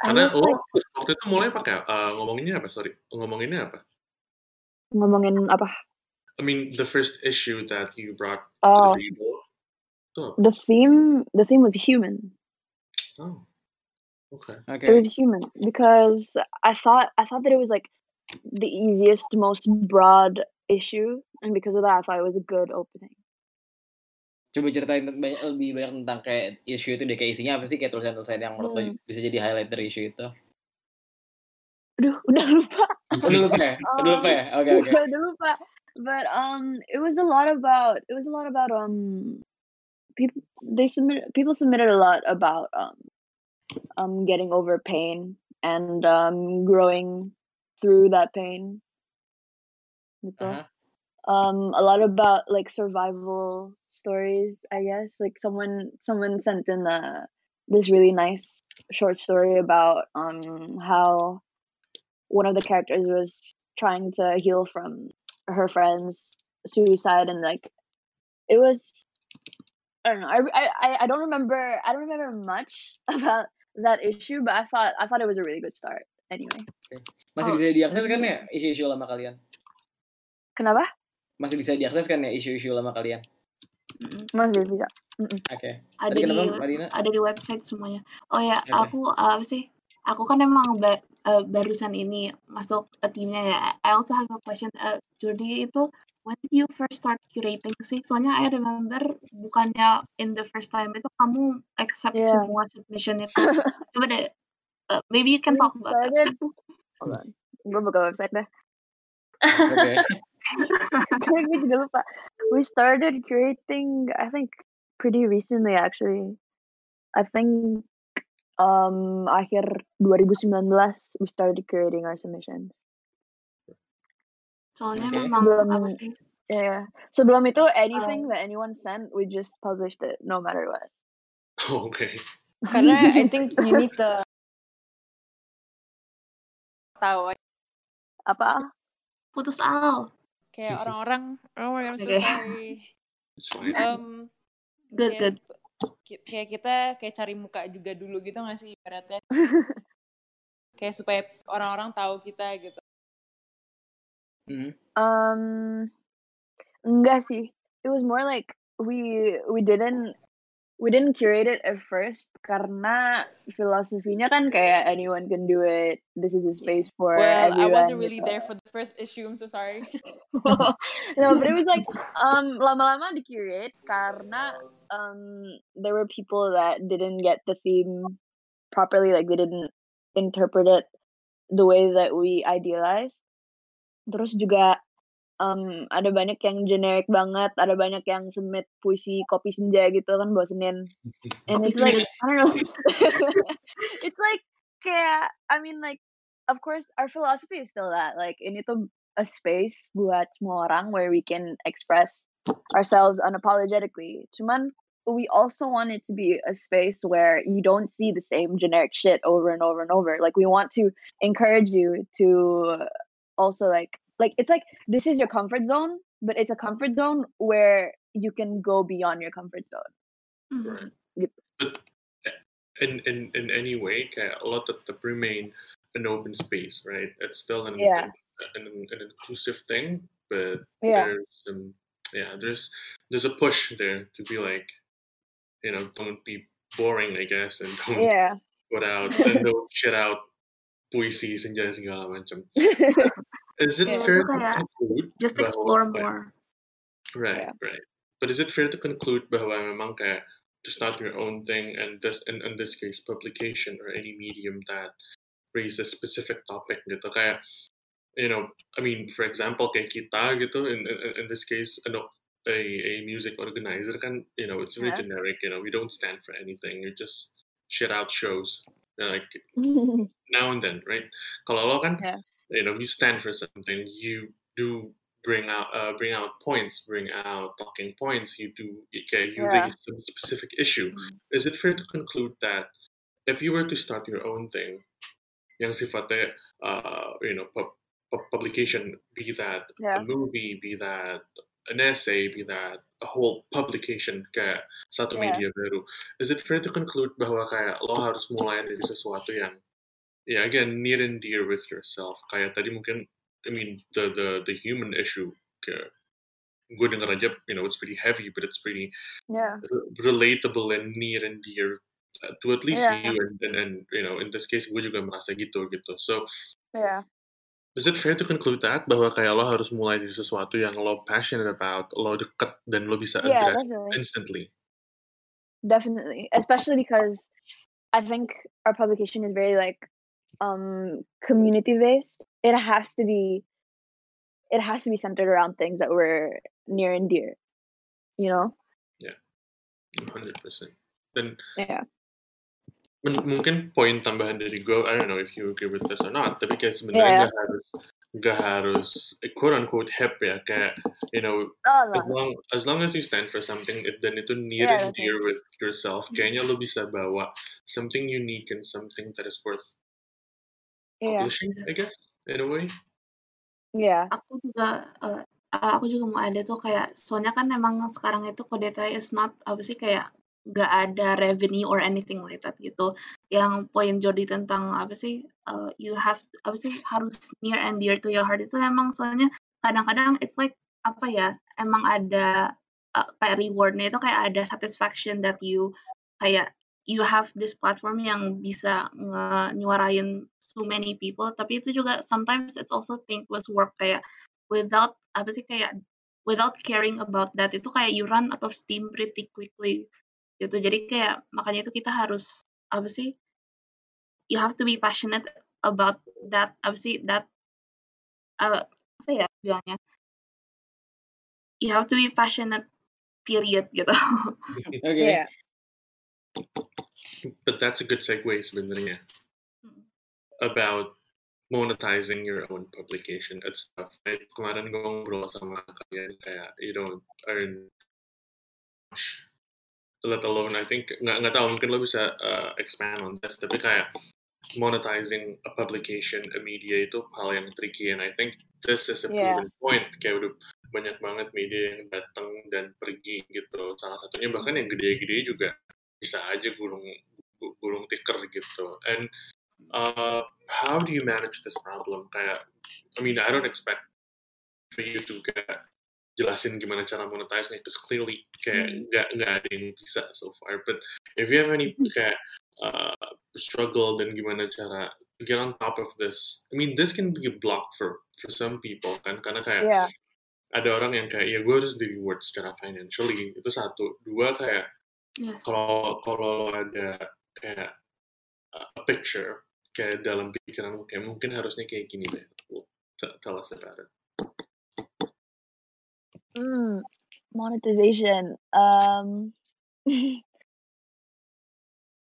Karena lo like waktu itu mulai pakai uh, ngomonginnya apa? Sorry, ngomonginnya apa? ngomongin apa? I mean, the first issue that you brought to Oh, the table. Itu apa? the theme the theme was human. Oh, okay. Oke. It was human because I thought I thought that it was like the easiest, most broad issue, and because of that, I thought it was a good opening. Coba ceritain banyak, lebih banyak tentang kayak isu itu deh, kayak isinya apa sih kayak tulisan-tulisan yang menurut lo Hmm. bisa jadi highlight dari isu itu. Aduh, [LAUGHS] udah lupa. Udah lupa ya? Udah lupa ya? Oke oke. [LAUGHS] udah lupa. But um, it was a lot about it was a lot about um, people they submit people submitted a lot about um, um getting over pain and um growing through that pain. Gitu. Aha. um a lot about like survival stories i guess like someone someone sent in a this really nice short story about um how one of the characters was trying to heal from her friend's suicide and like it was i don't know i i I- i don't remember i don't remember much [LAUGHS] about that issue but i thought i thought it was a really good start anyway Masih Oh, bisa diakses kan ya isu-isu lama kalian? kenapa Masih bisa diakses kan ya isu-isu lama kalian? Masih bisa Oke. Ada Tadi di kenapa Madina? ada di website semuanya. Oh ya, Oke. aku uh, apa sih? Aku kan emang ba- uh, barusan ini masuk ke timnya ya. I also have a question. Uh, Jordi itu when did you first start curating sih? Soalnya I remember bukannya in the first time itu kamu accept Yeah. semua submission itu. Coba deh, uh, maybe you can talk about started hold on gue buka website dah Oke. [LAUGHS] Karena gue juga lupa. We started curating, I think, pretty recently actually. I think um akhir 2019 we started curating our submissions. Soalnya Oke. memang Sebelum apa sih? yeah. Sebelum itu anything that anyone sent, we just published it no matter what. Oh, okay. Karena [LAUGHS] I think you need to tahu. Apa? Putus al. kayak orang-orang oh my God, I'm so Oke. sorry. It's fine. Um, Good, kayak, good. Kayak kita kayak cari muka juga dulu gitu nggak sih ibaratnya [LAUGHS] kayak supaya orang-orang tahu kita gitu Mhm. Um enggak sih. It was more like we we didn't we didn't curate it at first karena filosofinya kan kayak anyone can do it. This is a space for Well, I everyone. wasn't really gitu. there for the first issue. I'm so sorry. [LAUGHS] no, but it was like um lama-lama di curate karena um there were people that didn't get the theme properly, like they didn't interpret it the way that we idealized. Terus juga um, ada banyak yang generic banget, ada banyak yang submit puisi kopi senja gitu kan bosenin. And Kopi it's like senja. I don't know. [LAUGHS] it's like kayak I mean like of course our philosophy is still that like ini tuh a space buat semua orang where we can express ourselves unapologetically. Cuman we also want it to be a space where you don't see the same generic shit over and over and over. Like we want to encourage you to also like like it's like this is your comfort zone, but it's a comfort zone where you can go beyond your comfort zone. Mhm. Right. Gitu. But in in in any way, kayak lo tetap remain an open space, right? It's still an Yeah. an, an, an inclusive thing, but Yeah. there's some yeah, there's there's a push there to be like, you know, don't be boring, I guess, and [LAUGHS] don't Yeah. put out [LAUGHS] and don't shit out puisi senja segala macam. Is it Yeah. fair to kayak uh, conclude just explore more. Right, Yeah. right. But is it fair to conclude bahwa memang kayak to start your own thing and this in, in this case publication or any medium that raises specific topic gitu kayak you know I mean for example kayak kita gitu in in, in this case ano a a music organizer kan you know it's very Yeah. generic you know we don't stand for anything you just shit out shows like [LAUGHS] now and then, right? Kalau lo kan, Yeah. You know, you stand for something, you do bring out uh, bring out points, bring out talking points. You do okay, you Yeah. raise some specific issue. Is it fair to conclude that if you were to start your own thing, yang sifatnya, uh, you know, pub, pub publication, be that a movie, be that an essay, be that a whole publication kayak satu Yeah. media baru. Is it fair to conclude bahwa kayak lo harus mulai dari sesuatu yang yeah again near and dear with yourself kayak tadi mungkin I mean the the the human issue gue denger aja you know it's pretty heavy but it's pretty yeah. re- relatable and near and dear to at least Yeah. you and, and and you know in this case gue juga merasa gitu gitu so Yeah. is it fair to conclude that bahwa kayak lo harus mulai dari sesuatu yang lo passionate about lo deket dan lo bisa Yeah, address definitely. instantly Definitely. Especially because I think our publication is very like um community based. It has to be it has to be centered around things that were near and dear. You know? Yeah, 100% Then Yeah. Mungkin poin tambahan dari gue, I don't know if you agree with this or not, tapi kayak Yeah. sebenarnya nggak harus nggak harus quote unquote hip ya, kayak you know Oh as long as long as you stand for something it- dan itu near Yeah, and dear with yourself, kayaknya lo [LAUGHS] bisa bawa something unique and something that is worth Yeah. publishing, I guess, in a way. Yeah. Aku juga eh, aku juga mau ada tuh kayak soalnya kan emang sekarang itu Kodeta is not apa sih kayak nggak ada revenue or anything like that gitu. Yang poin Jody tentang apa sih eh, you have apa sih harus near and dear to your heart itu emang soalnya kadang-kadang it's like apa ya emang ada eh, kayak rewardnya itu kayak ada satisfaction that you kayak you have this platform yang bisa nyuarain so many people tapi itu juga sometimes it's also thankless work kayak without apa sih kayak without caring about that itu kayak you run out of steam pretty quickly gitu. Jadi kayak makanya itu kita harus apa sih you have to be passionate about that apa sih that uh, apa ya bilangnya? You have to be passionate period gitu. Oke. Yeah. But that's a good segue sebenarnya about monetizing your own publication and stuff. Kayak kemarin gue ngobrol sama kalian kayak you don't earn much, let alone I think nggak nggak tahu mungkin lo bisa uh, expand on this tapi kayak monetizing a publication, a media itu hal yang tricky and I think this is a Yeah. proven point kayak udah banyak banget media yang datang dan pergi gitu. Salah satunya bahkan yang gede-gede juga bisa aja gulung gu- gulung tikar gitu. And uh, how do you manage this problem? Kayak, I mean, I don't expect for you to get jelasin gimana cara monetize-nya because clearly kayak Hmm. nggak nggak ada yang bisa so far but if you have any kayak uh, struggle dan gimana cara to get on top of this I mean this can be a block for for some people kan karena kayak Yeah. ada orang yang kayak ya gue harus di reward secara financially itu satu dua kayak Yes. kalau kalau lo ada kayak uh, a picture kayak dalam pikiran kayak mungkin harusnya kayak gini deh tell us about it Hmm, monetization. Um,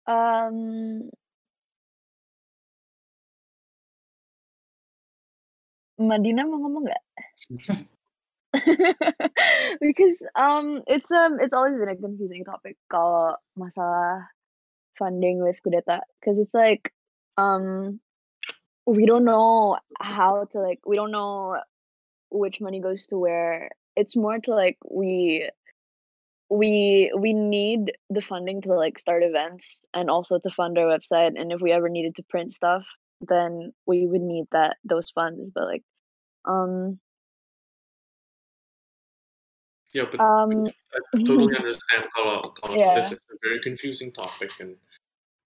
um, [LAUGHS] Madina mau ngomong nggak? [LAUGHS] Because um, it's um, it's always been a confusing topic kalau masalah funding with kudeta, because it's like um, we don't know how to like, we don't know which money goes to where. It's more to like we we we need the funding to like start events and also to fund our website and if we ever needed to print stuff then we would need that those funds but like um yeah but um I [LAUGHS] totally understand kalau kalau Yeah. this is a very confusing topic and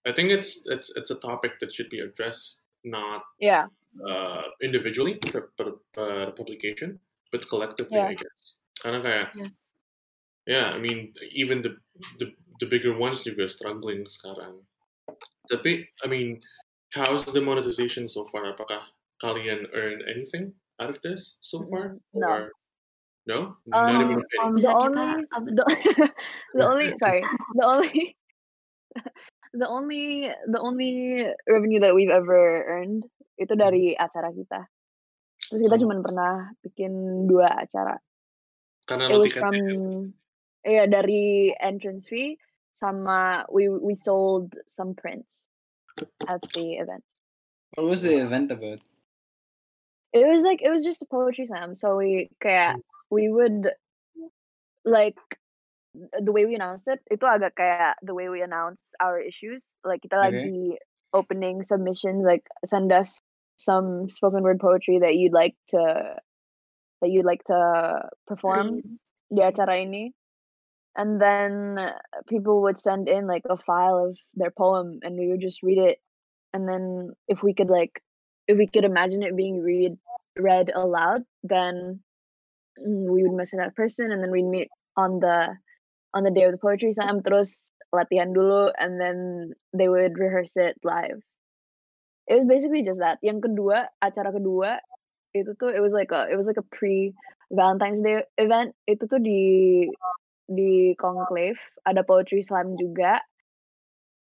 I think it's it's it's a topic that should be addressed not yeah uh, individually per, per, per publication, but collectively, Yeah. I guess. Karena kayak, Yeah. yeah, I mean, even the the the bigger ones juga struggling sekarang. Tapi, I mean, how's the monetization so far? Apakah kalian earn anything out of this so far? Mm, no. Or no? Not Um, even a penny. Kalau the only apa the, [LAUGHS] the only sorry the only [LAUGHS] [LAUGHS] the only the only revenue that we've ever earned itu hmm. dari acara kita. Terus kita hmm. Oh. cuma pernah bikin dua acara. Karena it was from yeah dari entrance fee sama we we sold some prints at the event. What was the event about? it was like it was just a poetry slam. So we kayak hmm. we would like the way we announced it itu agak kayak the way we announce our issues like kita Okay. lagi opening submissions like send us some spoken word poetry that you'd like to that you'd like to perform. Di acara ini and then people would send in like a file of their poem and we would just read it. And then if we could like if we could imagine it being read read aloud then mm, we would message that person and then we'd meet on the on the day of the poetry slam terus latihan dulu and then they would rehearse it live. It was basically just that. Yang kedua acara kedua itu tuh it was like a it was like a pre Valentine's Day event. Itu tuh di di conclave. Ada poetry slam juga.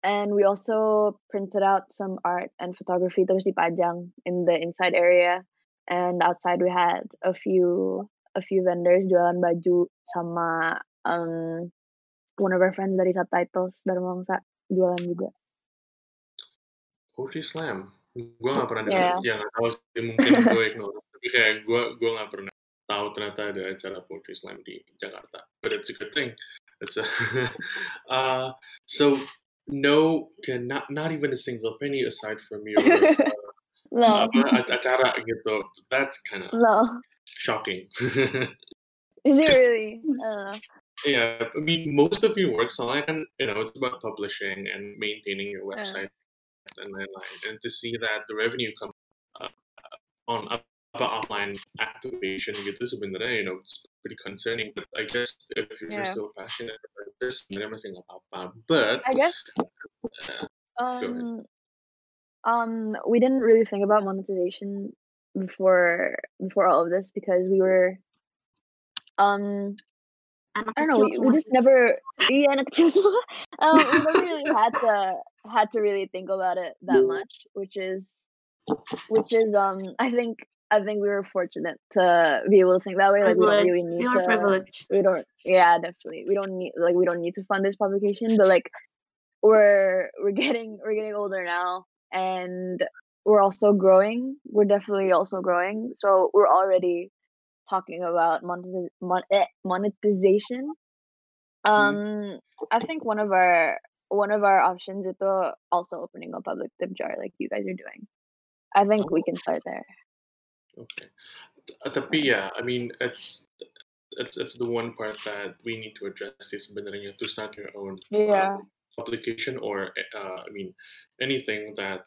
And we also printed out some art and photography terus dipajang in the inside area. And outside we had a few a few vendors jualan baju sama um, one of our friends dari subtitles dari Mangsa jualan juga Poetry Slam. Gue gak pernah dengar. Yeah. Ya gak tahu sih, mungkin gue ignore. [LAUGHS] Tapi kayak gue gue gak pernah tahu ternyata ada acara Poetry Slam di Jakarta. But it's a good thing. It's a [LAUGHS] uh, so no, can not not even a single penny aside from your [LAUGHS] uh, no apa, ac- acara gitu. That's kind of no shocking. is it really. Yeah, I mean most of your work, soalnya and you know it's about publishing and maintaining your website and lain-lain, and to see that the revenue come uh, on up apa online activation gitu sebenarnya you know it's pretty concerning. But I guess if you're Yeah. still passionate about this, sebenarnya masih nggak apa-apa. But I guess uh, um um we didn't really think about monetization before before all of this because we were um anak I don't know we, we just never iya anak kecil semua. um we never really had to had to really think about it that much which is which is um I think I think we were fortunate to be able to think that way like we don't really need are to privileged. we don't yeah definitely we don't need like we don't need to fund this publication but like we're we're getting we're getting older now and we're also growing we're definitely also growing so we're already talking about monetiz- mon- eh, monetization um i think one of our one of our options is to also opening a public tip jar like you guys are doing i think we can start there okay. T- Tapi yeah, I mean it's it's it's the one part that we need to address is sebenarnya to start your own Yeah. publication or uh, I mean anything that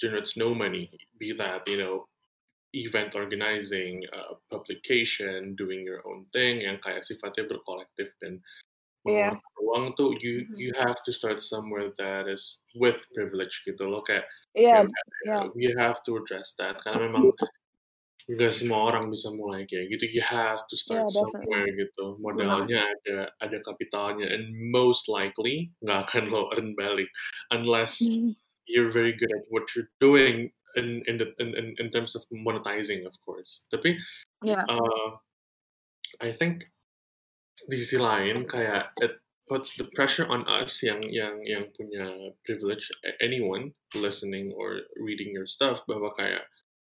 generates no money, be that you know event organizing, uh, publication, doing your own thing yang kayak sifatnya berkolektif dan Yeah. mengeluarkan uang tuh you Mhm. you have to start somewhere that is with privilege gitu loh kayak Yeah. ya, yeah. we have to address that karena memang nggak semua orang bisa mulai kayak gitu you have to start Yeah, definitely. somewhere gitu modalnya ada ada kapitalnya and most likely nggak akan lo earn balik unless you're very good at what you're doing in in the in, in, in terms of monetizing of course tapi Yeah. uh, I think di sisi lain kayak it puts the pressure on us yang yang yang punya privilege anyone listening or reading your stuff bahwa kayak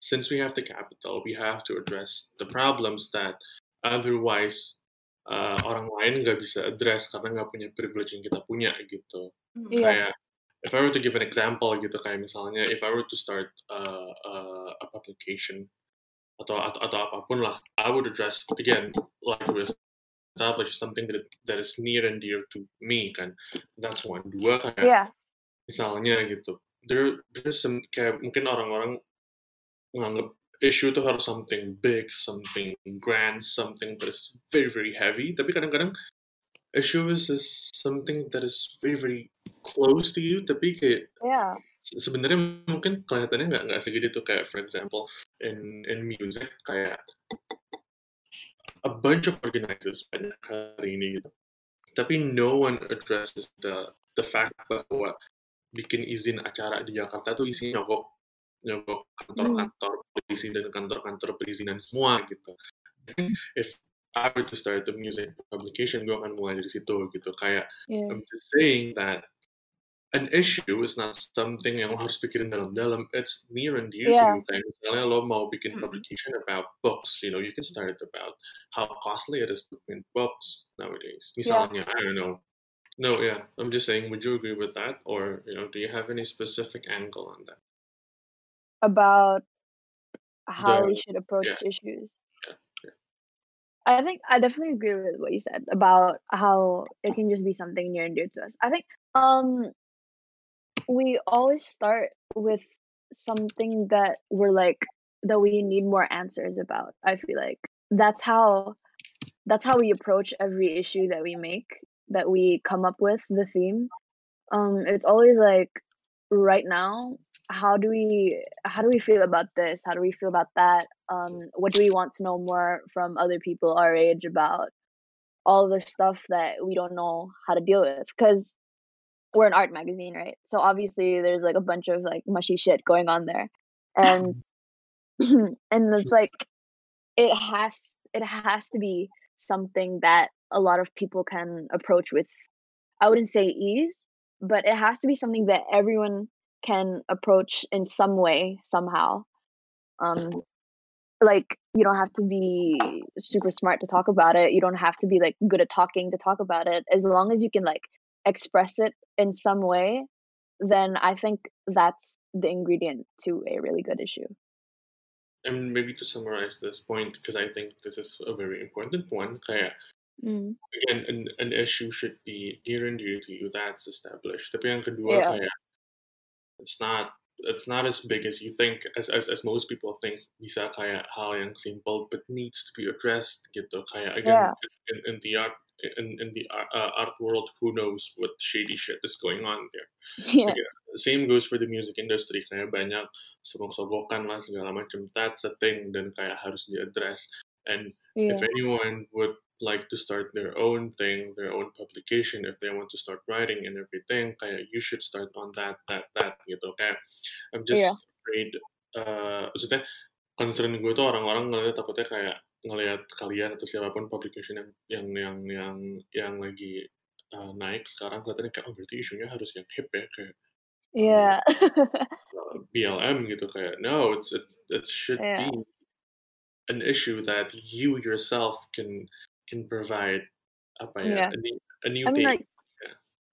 since we have the capital we have to address the problems that otherwise uh, orang lain nggak bisa address karena nggak punya privilege yang kita punya gitu Yeah. kayak if I were to give an example gitu kayak misalnya if I were to start uh, uh, a publication atau, atau atau apa pun lah I would address again like we established something that that is near and dear to me kan. That's one. Dua kayak Yeah. misalnya gitu. There there's some kayak mungkin orang-orang menganggap issue itu harus something big something grand something that is very very heavy. Tapi kadang-kadang issue is, is something that is very very close to you tapi kayak Yeah. se- sebenarnya mungkin kelihatannya nggak nggak segede tuh kayak for example in in music kayak a bunch of organizers banyak hari ini gitu tapi no one addresses the the fact bahwa bikin izin acara di Jakarta tuh isinya nyogok nyogok kantor-kantor polisi dan kantor-kantor perizinan semua gitu. If I were to start the music publication, gue akan mulai dari situ gitu. Kayak Yeah. I'm just saying that an issue is not something yang harus pikirin dalam-dalam. It's near and dear Yeah. to you. Kayak misalnya lo mau bikin publication about books, you know, you can start it about how costly it is to print books nowadays. Misalnya, I don't know. No, yeah, I'm just saying, would you agree with that? Or, you know, do you have any specific angle on that? About how The- we should approach yeah. issues. Yeah, yeah. I think I definitely agree with what you said about how it can just be something near and dear to us. I think um we always start with something that we're like that we need more answers about. I feel like that's how that's how we approach every issue that we make that we come up with the theme. Um it's always like right now how do we how do we feel about this how do we feel about that um what do we want to know more from other people our age about all the stuff that we don't know how to deal with because we're an art magazine right? So obviously there's like a bunch of like mushy shit going on there. And [CLEARS THROAT] and it's like it has it has to be something that a lot of people can approach with i wouldn't say ease but it has to be something that everyone can approach in some way somehow. Um like you don't have to be super smart to talk about it. You don't have to be like good at talking to talk about it. As long as you can like express it in some way then i think that's the ingredient to a really good issue And maybe to summarize this point, because I think this is a very important one, kayak, mm. again, an, an issue should be near and dear to you, that's established. Tapi yang kedua, Yeah. kayak, it's not it's not as big as you think, as, as as most people think. Bisa kayak hal yang simple but needs to be addressed gitu. Kayak again Yeah. in, in the art in, in the art, uh, art world, who knows what shady shit is going on there. yeah Same goes for the music industry. Kayak banyak sogok-sogokan lah segala macam. That's a thing dan kayak harus diaddress. And yeah if anyone would like to start their own thing, their own publication, if they want to start writing and everything, kayak you should start on that, that, that gitu. Kayak I'm just Yeah. afraid. Uh, maksudnya concern gue tuh orang-orang ngeliat takutnya kayak ngelihat kalian atau siapa pun publication yang yang yang yang yang lagi uh, naik sekarang kelihatannya kayak oh berarti isunya harus yang hip ya kayak [LAUGHS] yeah uh, BLM gitu kayak no it's it, it should Yeah. be an issue that you yourself can can provide apa ya Yeah. a new, a new I mean take like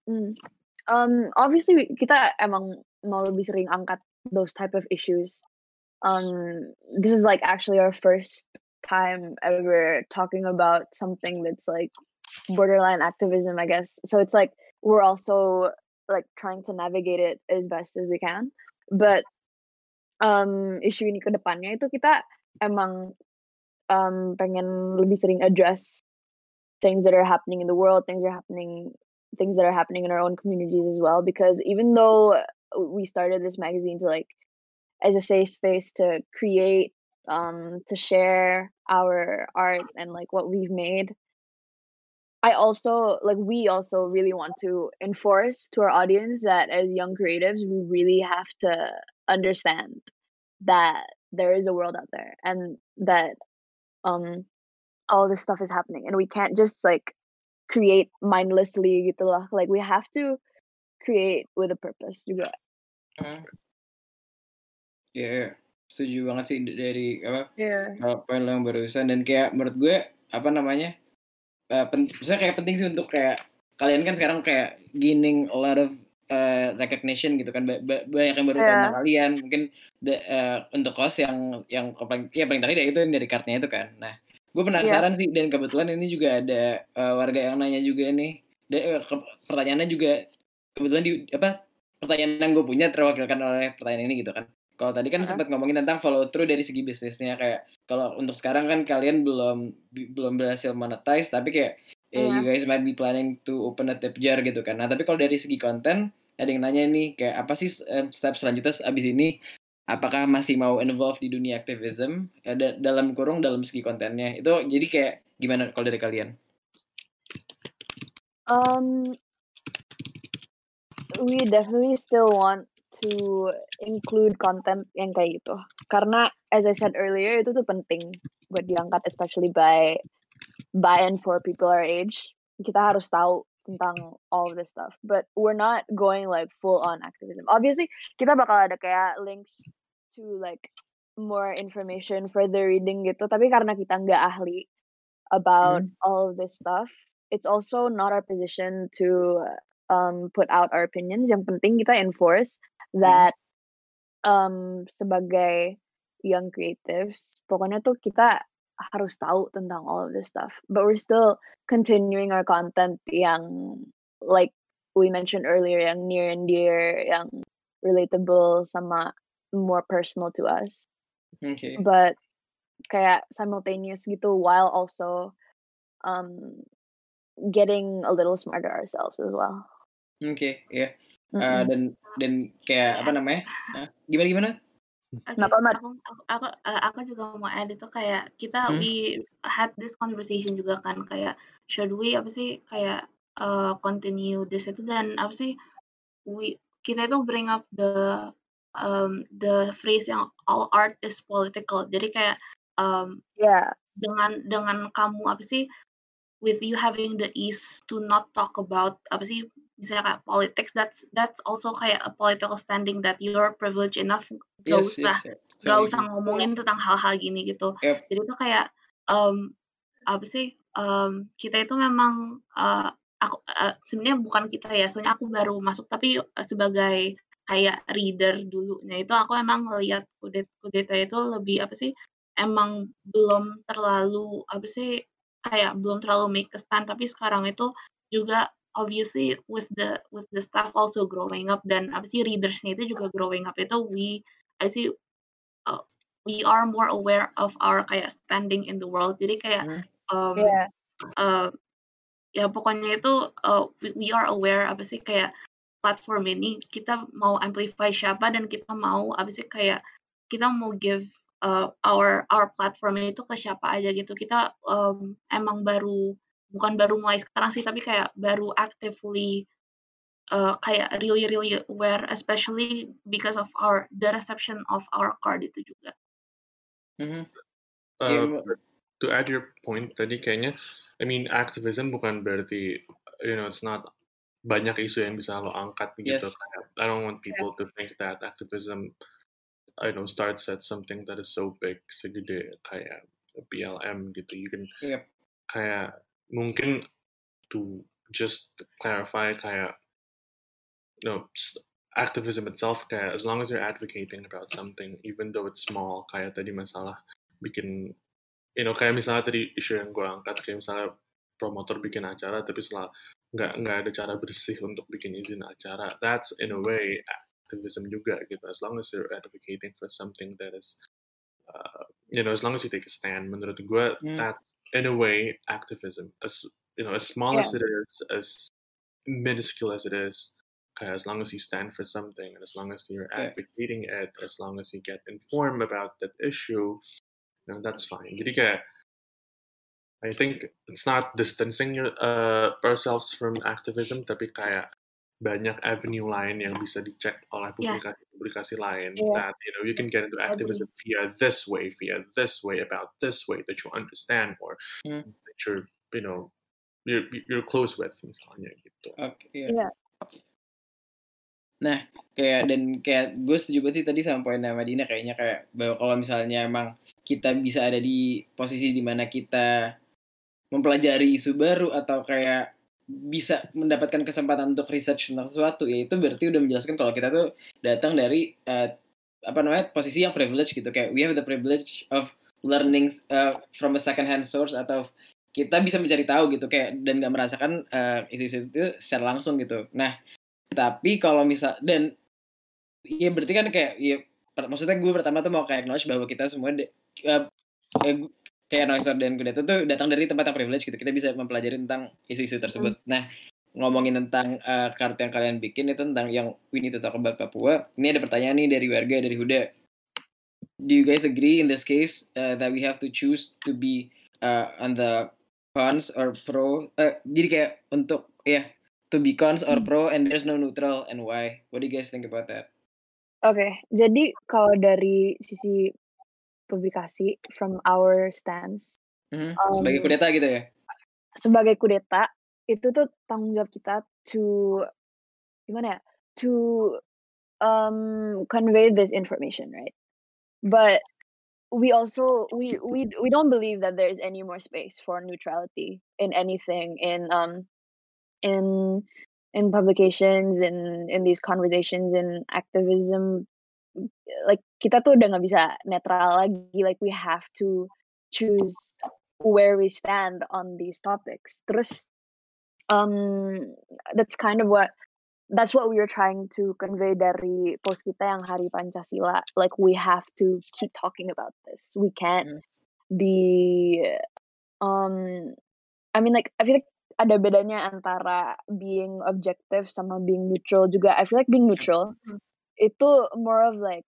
mm, um obviously kita emang mau lebih sering angkat those type of issues um this is like actually our first time ever talking about something that's like borderline activism, I guess. So it's like we're also like trying to navigate it as best as we can. But um isu ini ke depannya itu kita emang um pengen lebih sering address things that are happening in the world, things are happening things that are happening in our own communities as well because even though we started this magazine to like as a safe space to create um to share our art and like what we've made. I also like we also really want to enforce to our audience that as young creatives we really have to understand that there is a world out there and that um all this stuff is happening and we can't just like create mindlessly like we have to create with a purpose juga Hmm. Ya, setuju banget sih dari apa yeah poin lo yang barusan. Dan kayak menurut gue apa namanya uh, pen, kayak penting sih untuk kayak kalian kan sekarang kayak gaining a lot of uh, recognition gitu kan. Ba- ba- banyak yang baru tahu Yeah. tentang kalian. Mungkin the- uh, untuk kos yang yang paling ya paling tadi itu yang dari kartnya itu kan. Nah gue penasaran sih dan kebetulan ini juga ada uh, warga yang nanya juga nih Dan, uh, ke- pertanyaannya juga kebetulan di apa pertanyaan yang gue punya terwakilkan oleh pertanyaan ini gitu kan kalau tadi kan Uh-huh. sempat ngomongin tentang follow through dari segi bisnisnya kayak kalau untuk sekarang kan kalian belum belum berhasil monetize tapi kayak eh, Iya. you guys might be planning to open a tip jar gitu kan. Nah tapi kalau dari segi konten ada yang nanya nih kayak apa sih eh, step selanjutnya abis ini? Apakah masih mau involve di dunia activism ada dalam kurung dalam segi kontennya. Itu jadi kayak gimana kalau dari kalian? Um, we definitely still want to include content yang kayak gitu. Karena as I said earlier itu tuh penting buat diangkat especially by by and for people our age. Kita harus tahu tentang all of this stuff. But we're not going like full on activism. Obviously kita bakal ada kayak links to like more information further reading gitu. Tapi karena kita nggak ahli about all of this stuff, it's also not our position to um, put out our opinions. Yang penting kita enforce that um, sebagai young creatives, pokoknya tuh kita harus tahu tentang all of this stuff. But we're still continuing our content yang like we mentioned earlier, yang near and dear, yang relatable sama more personal to us. oke But kayak simultaneous gitu while also um, getting a little smarter ourselves as well. oke ya Eh, Mm-mm. dan dan kayak apa namanya Hah? gimana gimana Oke, Kenapa, Mat? aku, aku, aku, eh, aku juga mau add itu kayak kita Hmm. we had this conversation juga kan kayak should we apa sih kayak uh, continue this itu dan apa sih we kita itu bring up the um, the phrase yang all art is political jadi kayak um, Yeah. dengan dengan kamu apa sih with you having the ease to not talk about apa sih misalnya kayak politics that's that's also kayak a political standing that you're privileged enough gak Yes, usah yes, yes. gak usah ngomongin tentang hal-hal gini gitu Yep. jadi itu kayak um, apa sih um, kita itu memang uh, aku uh, sebenarnya bukan kita ya soalnya aku baru masuk tapi uh, sebagai kayak reader dulunya itu aku emang kudet kudeta itu lebih apa sih emang belum terlalu apa sih kayak belum terlalu make a stand tapi sekarang itu juga obviously with the with the staff also growing up dan apa sih readersnya itu juga growing up itu we I see uh, we are more aware of our kayak standing in the world jadi kayak Hmm. um, Yeah. uh, ya pokoknya itu uh, we, we are aware apa sih kayak platform ini kita mau amplify siapa dan kita mau apa sih kayak kita mau give uh, our our platform itu ke siapa aja gitu kita um, emang baru bukan baru mulai sekarang sih tapi kayak baru actively uh, kayak really really aware especially because of our the reception of our card itu juga Mhm. Uh, Iya, Mbak. to add your point tadi kayaknya, I mean activism bukan berarti you know it's not banyak isu yang bisa lo angkat gitu. Yes. Kayak, I don't want people to think that activism I know starts at something that is so big segede kayak BLM gitu. You can Yep. kayak mungkin to just clarify kayak no activism itself kayak as long as you're advocating about something even though it's small kayak tadi masalah bikin you know kayak misalnya tadi isu yang gue angkat kayak misalnya promotor bikin acara tapi setelah nggak nggak ada cara bersih untuk bikin izin acara that's in a way activism juga gitu as long as you're advocating for something that is uh, you know as long as you take a stand menurut gue Hmm. that's in a way activism as you know as small as it is as minuscule as it is kayak as long as you stand for something and as long as you're Yeah. advocating it as long as you get informed about that issue you know, that's fine jadi kayak I think it's not distancing your, uh, ourselves from activism, tapi kayak banyak avenue lain yang bisa dicek oleh Yeah. publikasi-publikasi lain. Yeah. That you know you can get into activism via this way, via this way, about this way that you understand or Hmm. that you're you know you're you're close with misalnya gitu. Oke, iya. Iya. Nah, kayak dan kayak gue setuju banget sih tadi sama poin sama Dina kayaknya kayak bahwa kalau misalnya emang kita bisa ada di posisi di mana kita mempelajari isu baru atau kayak bisa mendapatkan kesempatan untuk research tentang sesuatu ya itu berarti udah menjelaskan kalau kita tuh datang dari eh, apa namanya posisi yang privilege gitu kayak we have the privilege of learning uh, from a second hand source atau kita bisa mencari tahu gitu kayak dan nggak merasakan eh, isu-isu itu secara langsung gitu. Nah tapi kalau misal dan ya berarti kan kayak ya maksudnya gue pertama tuh mau kayak acknowledge bahwa kita semua de, gu- kayak Noiser dan Kudeta tuh datang dari tempat yang privilege gitu. Kita bisa mempelajari tentang isu-isu tersebut. Nah ngomongin tentang eh, kartu yang kalian bikin itu tentang yang we need to talk about Papua ini ada pertanyaan nih dari warga dari Huda. Do you guys agree in this case uh, that we have to choose to be uh, on the cons or pro eh, jadi kayak untuk ya to be cons or pro and there's no neutral and why? What do you guys think about that? Oke, jadi kalau dari sisi publikasi from our stance. Mhm. Um, sebagai kudeta gitu ya? sebagai kudeta itu tuh tanggung jawab kita to gimana ya? To um convey this information right? But we also we we we don't believe that there is any more space for neutrality in anything in um in in publications in in these conversations in activism like kita tuh udah nggak bisa netral lagi like we have to choose where we stand on these topics terus um that's kind of what that's what we were trying to convey dari post kita yang hari Pancasila like we have to keep talking about this we can't Hmm. be um I mean like I feel like ada bedanya antara being objective sama being neutral juga I feel like being neutral Hmm. Itu more of like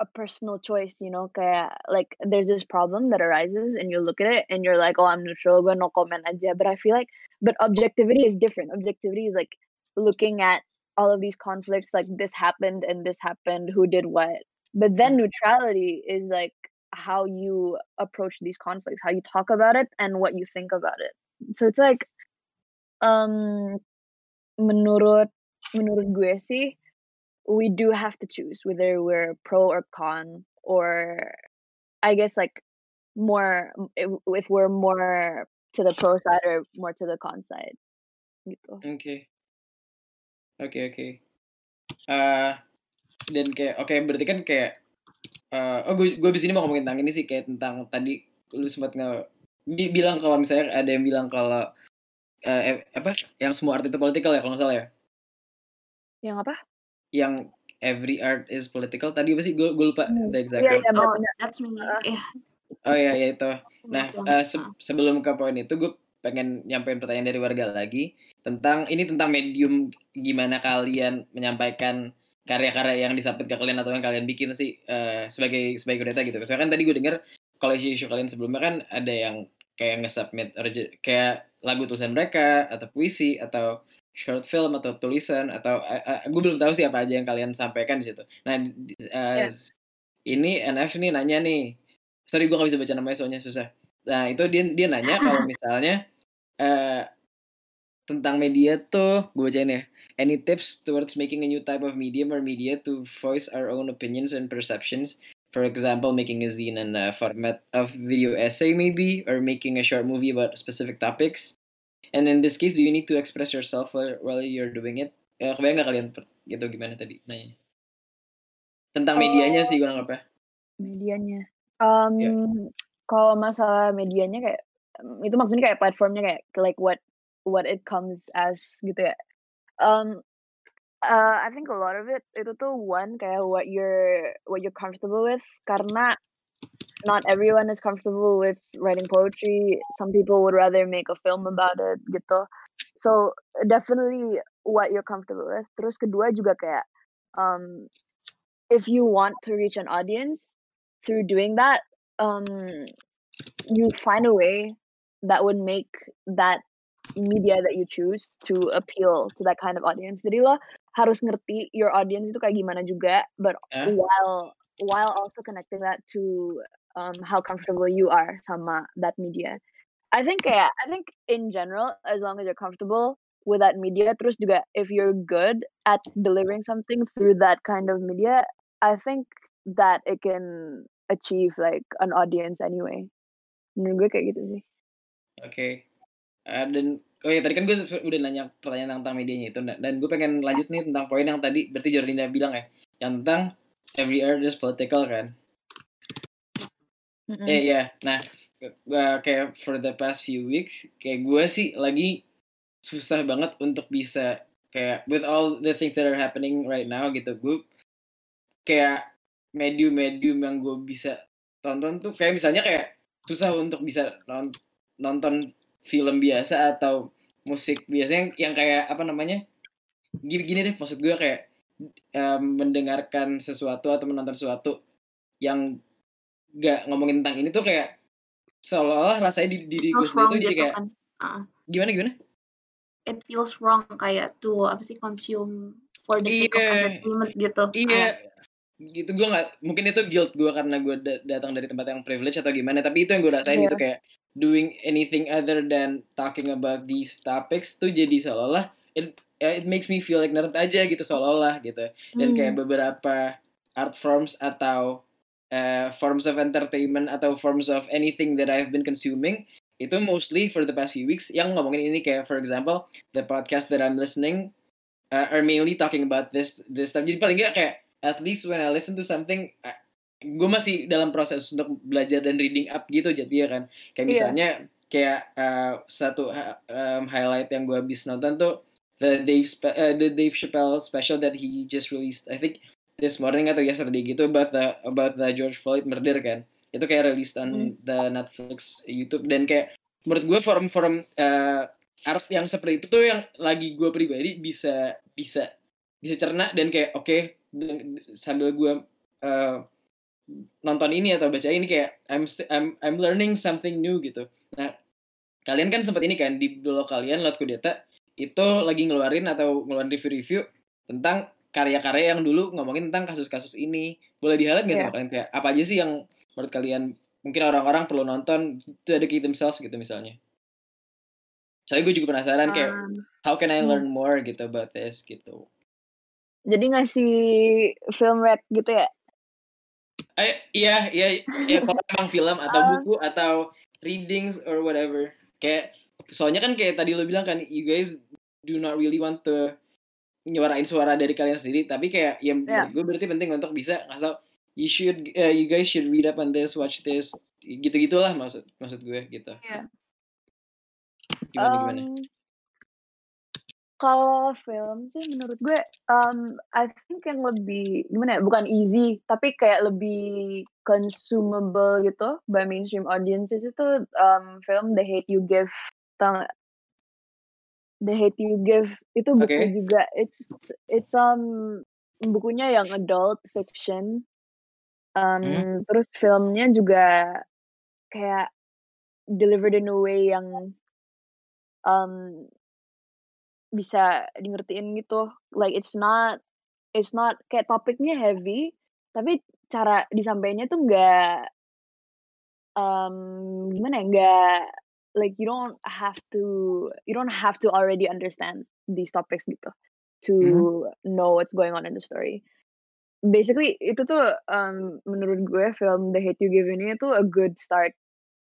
a personal choice you know kayak like there's this problem that arises and you look at it and you're like oh I'm neutral gue no comment aja but I feel like but objectivity is different. Objectivity is like looking at all of these conflicts like this happened and this happened who did what. But then neutrality is like how you approach these conflicts how you talk about it and what you think about it. So it's like um menurut menurut gue sih we do have to choose whether we're pro or con or i guess like more if, we're more to the pro side or more to the con side. Gitu oke oke oke Eh, dan kayak oke berarti kan kayak eh, oh gue gue di sini mau ngomongin tentang ini sih kayak tentang tadi lu sempat nge bi- bilang kalau misalnya ada yang bilang kalau eh, eh, apa yang semua art itu political ya kalau nggak salah ya? Yang apa yang every art is political tadi apa sih gue gue lupa Hmm. the exact iya word. iya Oh, that's me. Ah. Yeah. oh iya ya itu Nah, eh, se- sebelum ke poin itu gue pengen nyampein pertanyaan dari warga lagi tentang ini tentang medium gimana kalian menyampaikan karya-karya yang disubmit ke kalian atau yang kalian bikin sih eh, sebagai sebagai kudeta gitu. Soalnya kan tadi gue denger kalau isu-isu kalian sebelumnya kan ada yang kayak nge-submit kayak lagu tulisan mereka atau puisi atau short film atau tulisan atau gue belum tahu sih apa aja yang kalian sampaikan di situ. Nah, di- eh, ini NF nih nanya nih. Sorry gue gak bisa baca namanya soalnya susah. Nah itu dia dia nanya [LAUGHS] kalau misalnya eh tentang media tuh gue bacain ya. Any tips towards making a new type of medium or media to voice our own opinions and perceptions? For example, making a zine in a format of video essay maybe, or making a short movie about specific topics. And in this case, do you need to express yourself while, while you're doing it? Eh, kebayang gak kalian gitu gimana tadi nanya? Tentang medianya sih gue nggak apa. medianya um Ya. kalau masalah medianya kayak um, itu maksudnya kayak platformnya kayak like what what it comes as gitu ya. Um, uh, I think a lot of it itu tuh one kayak what you're what you're comfortable with karena not everyone is comfortable with writing poetry. Some people would rather make a film about it gitu. So definitely what you're comfortable with. Terus kedua juga kayak um, if you want to reach an audience through doing that, um, you find a way that would make that media that you choose to appeal to that kind of audience. Jadi lo harus ngerti your audience itu kayak gimana juga, but Eh? while while also connecting that to um, how comfortable you are sama that media. I think kayak I think in general, as long as you're comfortable with that media, terus juga if you're good at delivering something through that kind of media, I think that it can achieve like an audience anyway. Menurut gue kayak gitu sih. Oke. Eh, dan oh ya tadi kan gue udah nanya pertanyaan tentang medianya itu dan gue pengen lanjut nih tentang poin yang tadi berarti Jordina bilang ya yang tentang every art is political kan. Mm-mm. Eh ya, nah eh, kayak for the past few weeks kayak gue sih lagi susah banget untuk bisa kayak with all the things that are happening right now gitu gue kayak medium-medium yang gue bisa tonton tuh kayak misalnya kayak susah untuk bisa non- nonton film biasa atau musik biasa yang, yang kayak apa namanya gini, gini deh maksud gue kayak eh, mendengarkan sesuatu atau menonton sesuatu yang gak ngomongin tentang ini tuh kayak seolah-olah rasanya di diri gue sendiri tuh jadi gitu kayak kan. Ah, gimana gimana it feels wrong kayak tuh apa sih consume for the sake of Iya. entertainment gitu. Iya gitu gue nggak mungkin itu guilt gue karena gue da- datang dari tempat yang privilege atau gimana tapi itu yang gue rasain Iya. gitu kayak doing anything other than talking about these topics tuh jadi seolah-olah it, eh, it makes me feel like nerd aja gitu seolah-olah gitu dan kayak Hmm. beberapa art forms atau eh, forms of entertainment atau forms of anything that I've been consuming itu mostly for the past few weeks. Yang ngomongin ini kayak for example the podcast that I'm listening uh, are mainly talking about this this stuff. Jadi paling nggak kayak at least when I listen to something gue masih dalam proses untuk belajar dan reading up gitu jadi ya kan. Kayak Iya. misalnya kayak uh, satu um, highlight yang gue habis nonton tuh the Dave Spe- uh, the Dave Chappelle special that he just released. I think this morning atau yesterday gitu about the about the George Floyd murder kan. Itu kayak released on the Netflix YouTube. Dan kayak menurut gue forum-forum uh, art yang seperti itu tuh yang lagi gue pribadi bisa bisa bisa cerna dan kayak oke dan- sambil gue uh, nonton ini atau baca ini kayak I'm I'm I'm learning something new gitu. Nah, kalian kan sempat ini kan di blog kalian Lot Kudeta itu lagi ngeluarin atau ngeluarin review-review tentang karya-karya yang dulu ngomongin tentang kasus-kasus ini. Boleh di highlight nggak sama Iya. kalian kayak apa aja sih yang menurut kalian mungkin orang-orang perlu nonton to educate themselves gitu misalnya. Soalnya gue juga penasaran kayak Um, how can I hmm. learn more gitu about this gitu. jadi ngasih film rec gitu ya? Eh, iya, iya, iya, [LAUGHS] kalau emang film atau Ah. buku atau readings or whatever. Kayak soalnya kan kayak tadi lo bilang kan, you guys do not really want to nyuarain suara dari kalian sendiri, tapi kayak ya menurut gue berarti penting untuk bisa ngasih tau you should, eh, you guys should read up on this, watch this, gitu gitulah maksud maksud gue gitu. Iya. Gimana gimana? Um, kalau film sih menurut gue, um, I think yang lebih gimana ya? Bukan easy, tapi kayak lebih consumable gitu by mainstream audiences itu um, film The Hate You Give? The Hate You Give itu buku Oke. juga. It's it's um bukunya yang adult fiction. Um, Hmm. Terus filmnya juga kayak delivered in a way yang um, bisa di ngertiin gitu. Like it's not it's not kayak topiknya heavy, tapi cara disampaikannya tuh nggak um, gimana ya? Nggak like you don't have to you don't have to already understand these topics gitu to know what's going on in the story. Basically itu tuh um, menurut gue film The Hate You Give ini tuh a good start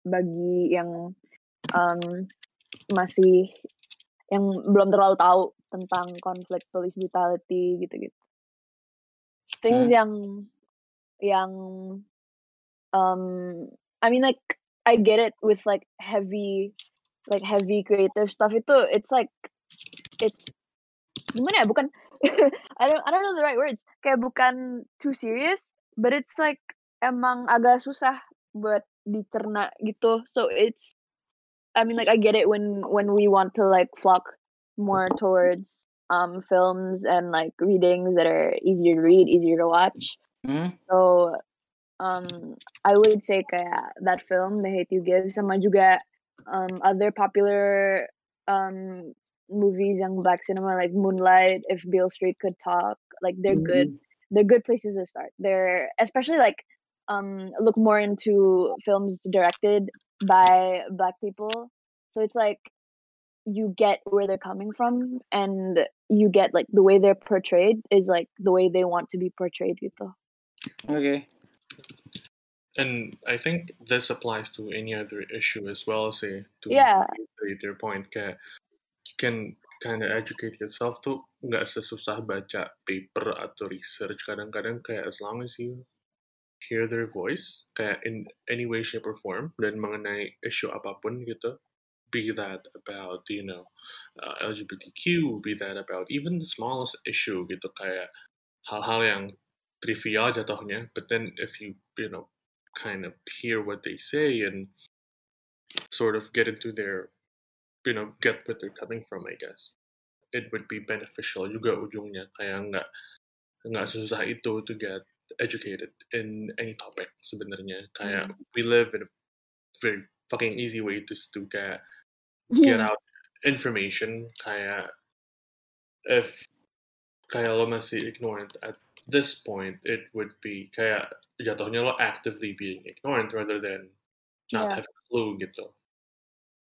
bagi yang um, masih yang belum terlalu tahu tentang konflik police brutality gitu-gitu. Things Hmm. yang yang um, I mean like I get it with like heavy like heavy creative stuff. Itu it's like it's gimana ya bukan. [LAUGHS] I don't I don't know the right words. Kayak bukan too serious but it's like emang agak susah buat dicerna gitu. So it's I mean like I get it when when we want to like flock more towards um films and like readings that are easier to read easier to watch. Hmm? so um I would say kayak that film The Hate You Give sama juga um other popular um movies yang black cinema like Moonlight if Beale Street could talk like they're good. They're good places to start. They're especially like um look more into films directed by black people. So it's like you get where they're coming from and you get like the way they're portrayed is like the way they want to be portrayed gitu Oke. And I think this applies to any other issue as well, say to Yeah. reiterate your point, kayak you can kind of educate yourself tuh nggak sesusah baca paper atau research. Kadang-kadang kayak as long as you hear their voice, kayak in any way, shape, or form, dan mengenai issue apa pun gitu, be that about, you know, uh, LGBTQ, be that about even the smallest issue gitu, kayak hal-hal yang trivial jatuhnya, but then if you, you know, kind of hear what they say and sort of get into their, you know, get what they're coming from, I guess. It would be beneficial juga ujungnya, kayak nggak nggak susah itu to get educated in any topic sebenarnya. Kayak mm-hmm. we live in a very fucking easy way to to get get out information. Kayak if kayak lo masih ignorant at this point, it would be kayak jatuhnya lo actively being ignorant rather than not Yeah. having a clue gitu.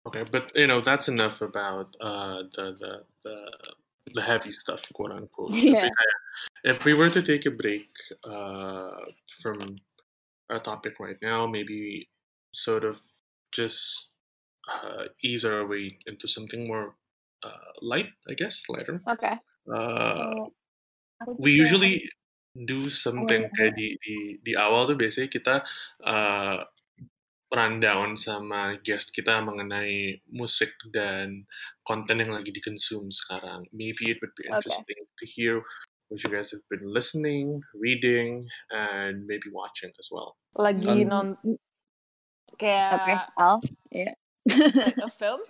Okay, but you know that's enough about uh, the, the the the heavy stuff, quote unquote. [LAUGHS] Yeah. if we were to take a break uh, from our topic right now, maybe sort of just uh, ease our way into something more uh, light, I guess, lighter. okay Uh, we usually do something kayak di, di di awal tuh biasanya kita uh, rundown sama guest kita mengenai musik dan konten yang lagi dikonsum sekarang. Maybe it would be Okay. interesting to hear what you guys have been listening, reading, and maybe watching as well. Lagi Um, non kayak okay Al yeah like a film.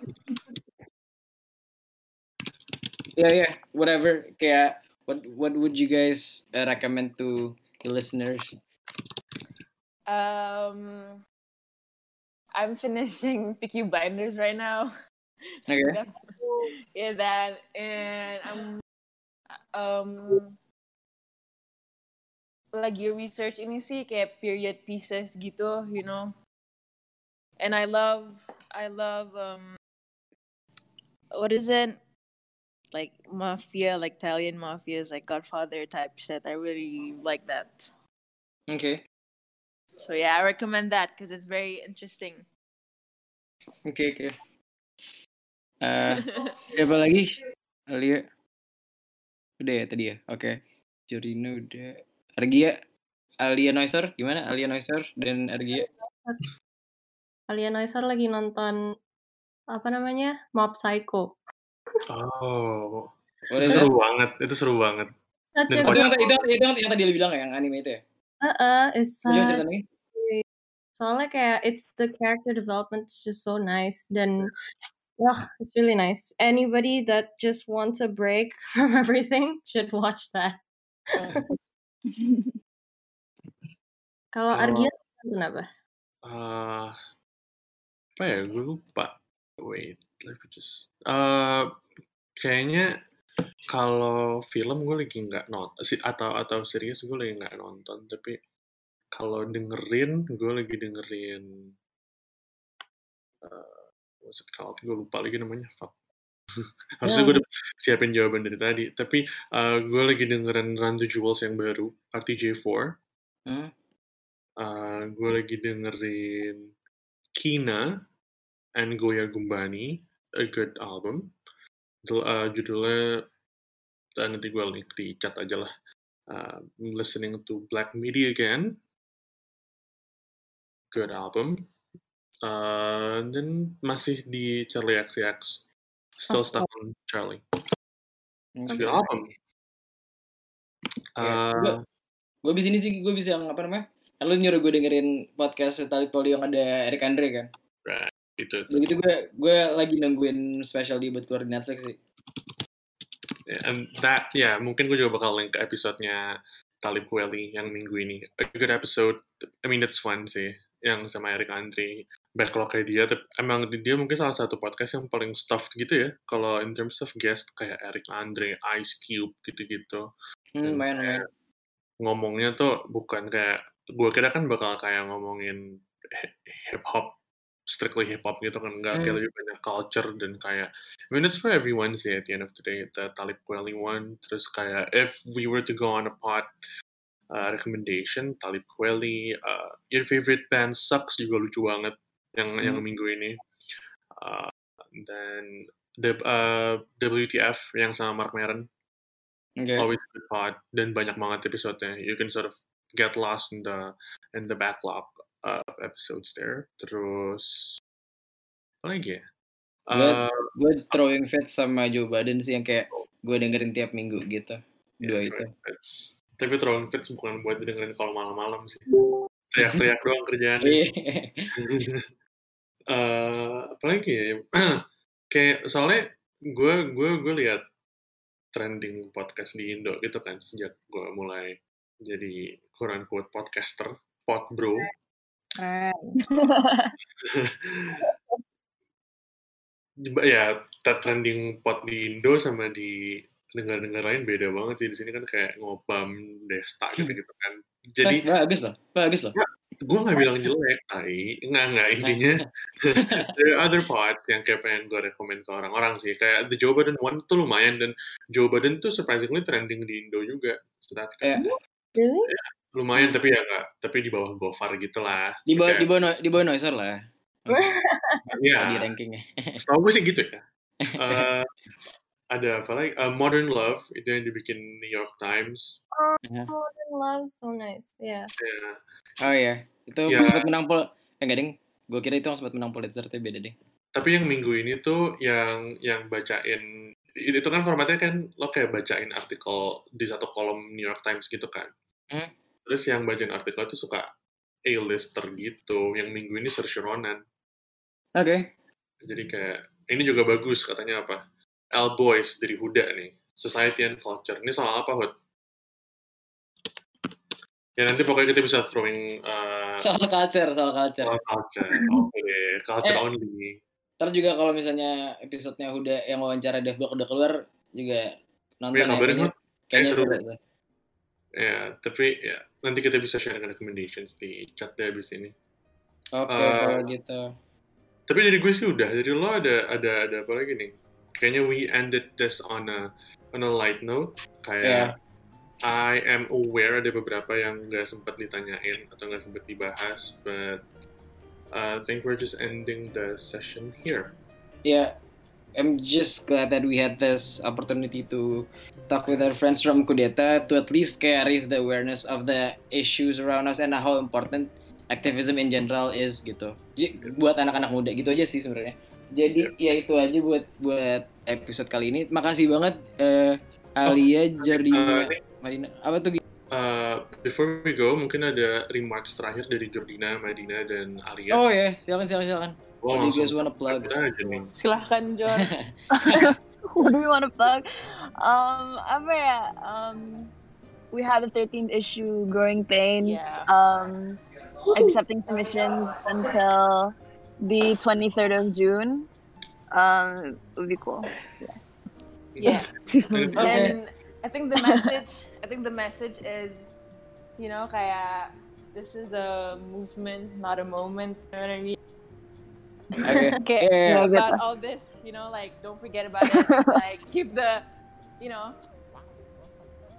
Yeah, [LAUGHS] yeah. Whatever. Kayak what what would you guys uh, recommend to the listeners? Um, I'm finishing [LAUGHS] Peaky Binders right now. Okay. [LAUGHS] yeah, that and I'm um lagi research ini sih kayak period pieces gitu, you know. And I love I love um what is it? Like mafia, like Italian mafias, like Godfather type shit. I really like that. Okay. So yeah, I recommend that because it's very interesting. Okay, okay. Uh, [LAUGHS] siapa lagi? Alia. Udah ya tadi ya. Oke. Jorino udah. Argia. Alia Noiser gimana? Alia Noiser dan Argia. Alia Noiser lagi nonton apa namanya Mob Psycho. Oh, What itu seru banget. Itu seru banget. Such Dan a Itu yang, itu, itu yang, yang tadi lu bilang ya, yang anime itu ya? uh, it's such lagi. soalnya kayak it's the character development is just so nice dan wah it's really nice. Anybody that just wants a break [LAUGHS] from everything should watch that. [LAUGHS] Kalau Kalau- Argia kenapa? Uh, apa ya? Gue lupa. Wait, me just. Uh, kayaknya kalau film gue lagi nggak nonton atau atau serius gue lagi nggak nonton. Tapi kalau dengerin, gue lagi dengerin. Uh, what's it called? Gue lupa lagi namanya. Fuck. [LAUGHS] Harusnya gue udah siapin jawaban dari tadi. Tapi uh, gue lagi dengerin Run to Jewels yang baru, RTJ4. Hmm? Uh, gue lagi dengerin Kina and Goya Gumbani, a good album. Judul- uh, judulnya uh, nanti gue link di chat aja lah. Uh, listening to Black Media again. Good album. Uh, dan masih di Charlie XCX. Still stuck on Charlie. It's a good album. Uh, gue bisa ini sih gue bisa yang apa namanya kan lu nyuruh gue dengerin podcast Tali Poli yang ada Eric Andre kan itu, itu. begitu gue gue lagi nungguin special di buat keluar di Netflix sih. And that ya yeah, mungkin gue juga bakal link ke episodenya Talib Kweli yang minggu ini. A good episode I mean it's fun sih yang sama Eric Andre. Backlognya dia tapi emang dia mungkin salah satu podcast yang paling stuffed gitu ya kalau in terms of guest kayak Eric Andre, Ice Cube gitu-gitu. Hmm, main, main ngomongnya tuh bukan kayak gue kira kan bakal kayak ngomongin hip hop strictly hip hop gitu kan enggak hmm. kayak lebih banyak culture dan kayak I mean it's for everyone sih at the end of the day the Talib Kweli one terus kayak if we were to go on a pot uh, recommendation Talib Kweli uh, your favorite band sucks juga lucu banget yang hmm. yang minggu ini uh, dan the uh, WTF yang sama Mark Maron Okay. Always good pod dan banyak banget episode-nya. You can sort of get lost in the in the backlog of episodes there. Terus apa lagi ya? Gue uh, gue throwing fits sama Joe Biden sih yang kayak gue dengerin tiap minggu gitu. Dua yeah, itu. Fits. Tapi throwing fits bukan buat dengerin kalau malam-malam sih. [LAUGHS] Teriak-teriak doang kerjaan. uh, [LAUGHS] apa lagi ya? [CLEARS THROAT] kayak soalnya gue gue gue lihat trending podcast di Indo gitu kan sejak gue mulai jadi quote quote podcaster, pod bro. Keren. ya, trending pod di Indo sama di negara-negara lain beda banget sih. Di sini kan kayak ngobam desta gitu gitu kan. Jadi bagus loh bagus loh ya, gue gak bilang jelek tapi nggak nggak intinya [LAUGHS] there are other parts yang kayak pengen gue rekomend ke orang-orang sih. Kayak the Joe Biden one tuh lumayan dan Joe Biden tuh surprisingly trending di Indo juga. So that's kayak really? ya, lumayan tapi ya nggak tapi di bawah Gofar gitu lah di bawah di bawah di bawah Noiser lah [LAUGHS] Iya. di rankingnya [LAUGHS] setahu gue sih gitu ya uh, ada apa lagi? Uh, Modern Love itu yang dibikin New York Times. Oh, yeah. Modern Love so nice, ya. Yeah. Yeah. Oh ya, yeah. itu yeah. sempat menang pol. Eh enggak ding, gue kira itu sempat menang Pulitzer tapi beda deh. Tapi yang minggu ini tuh yang yang bacain itu kan formatnya kan lo kayak bacain artikel di satu kolom New York Times gitu kan. Hmm? Terus yang bacain artikel itu suka A-lister gitu. Yang minggu ini Saoirse Ronan. Oke. Okay. Jadi kayak ini juga bagus katanya apa? L Boys dari Huda nih, Society and Culture. Ini soal apa, Hud? Ya nanti pokoknya kita bisa throwing uh, soal culture, soal culture. Soal culture, oke, okay. culture eh, only. Ntar juga kalau misalnya episodenya Huda yang wawancara Dev Block udah keluar juga nonton ya, kabarin, ya, kayaknya, seru. seru. Ya, tapi ya nanti kita bisa share recommendations di chat deh abis ini. Oke, okay, uh, kalau gitu. Tapi dari gue sih udah. Dari lo ada ada ada apa lagi nih? kayaknya we ended this on a on a light note kayak yeah. I am aware ada beberapa yang nggak sempat ditanyain atau nggak sempat dibahas but uh, I think we're just ending the session here yeah I'm just glad that we had this opportunity to talk with our friends from Kudeta to at least kayak raise the awareness of the issues around us and how important activism in general is gitu. Buat anak-anak muda gitu aja sih sebenarnya. Jadi ya itu aja buat buat episode kali ini. Makasih banget uh, Alia, oh, uh, Madina. Apa tuh? Uh, before we go, mungkin ada remarks terakhir dari Jordina, Madina, dan Alia. Oh ya, yeah. silakan silakan silakan. Wow, What do you guys wanna plug? Silahkan Jor. [LAUGHS] [LAUGHS] What do we wanna plug? Um, apa ya? Um, we have the 13th issue, Growing Pains. Yeah. Um, accepting submissions until the 23rd of June. Um, would be cool. Yeah. [LAUGHS] yeah. and I think the message, I think the message is, you know, kaya, this is a movement, not a moment. You know what I mean? Okay. [LAUGHS] Yeah. About all this, you know, like don't forget about it. [LAUGHS] like keep the, you know,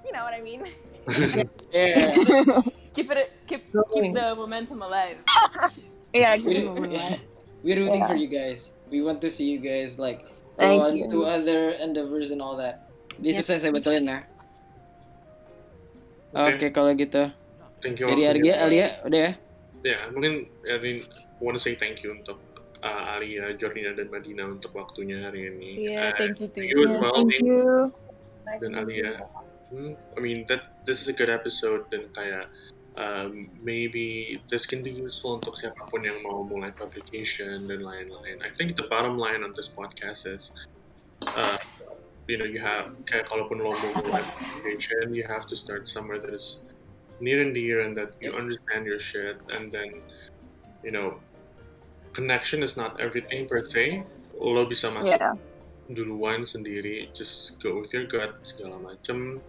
you know what I mean. [LAUGHS] yeah. keep it, keep keep the momentum alive. yeah, we're, we're rooting yeah. for you guys. We want to see you guys like Thank go on you. to other endeavors and all that. Di Yep. sukses ya betulin ya. Oke. Oke kalau gitu. Thank you. Dari waktunya. Argia, Alia, udah ya? ya mungkin I think I want to say thank you untuk uh, Alia, Jordina dan Madina untuk waktunya hari ini. Yeah, Uh, thank you to thank you. you as Yeah, well, thank you. dan Alia. Hmm, I mean that this is a good episode dan kayak um, maybe this can be useful untuk siapa pun yang mau mulai publication dan lain-lain. I think the bottom line on this podcast is, uh, you know, you have kayak kalaupun lo mau [LAUGHS] publication, you have to start somewhere that is near and dear and that you understand your shit and then, you know, connection is not everything per se. Lo bisa masuk Yeah. duluan sendiri, just go with your gut segala macem.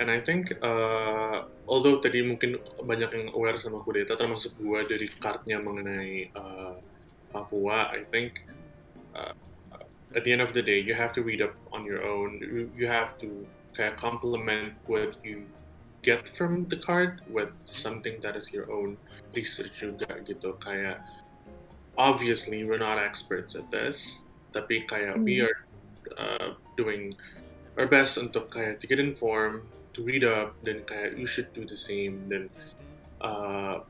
And I think, uh, although tadi mungkin banyak yang aware sama kudeta, termasuk gua dari kartnya mengenai uh, Papua, I think uh, at the end of the day, you have to read up on your own. You, have to kayak complement what you get from the card with something that is your own research juga gitu. Kayak obviously we're not experts at this, tapi kayak we are uh, doing our best untuk kayak to get informed, to read up, then kayak you should do the same, then uh,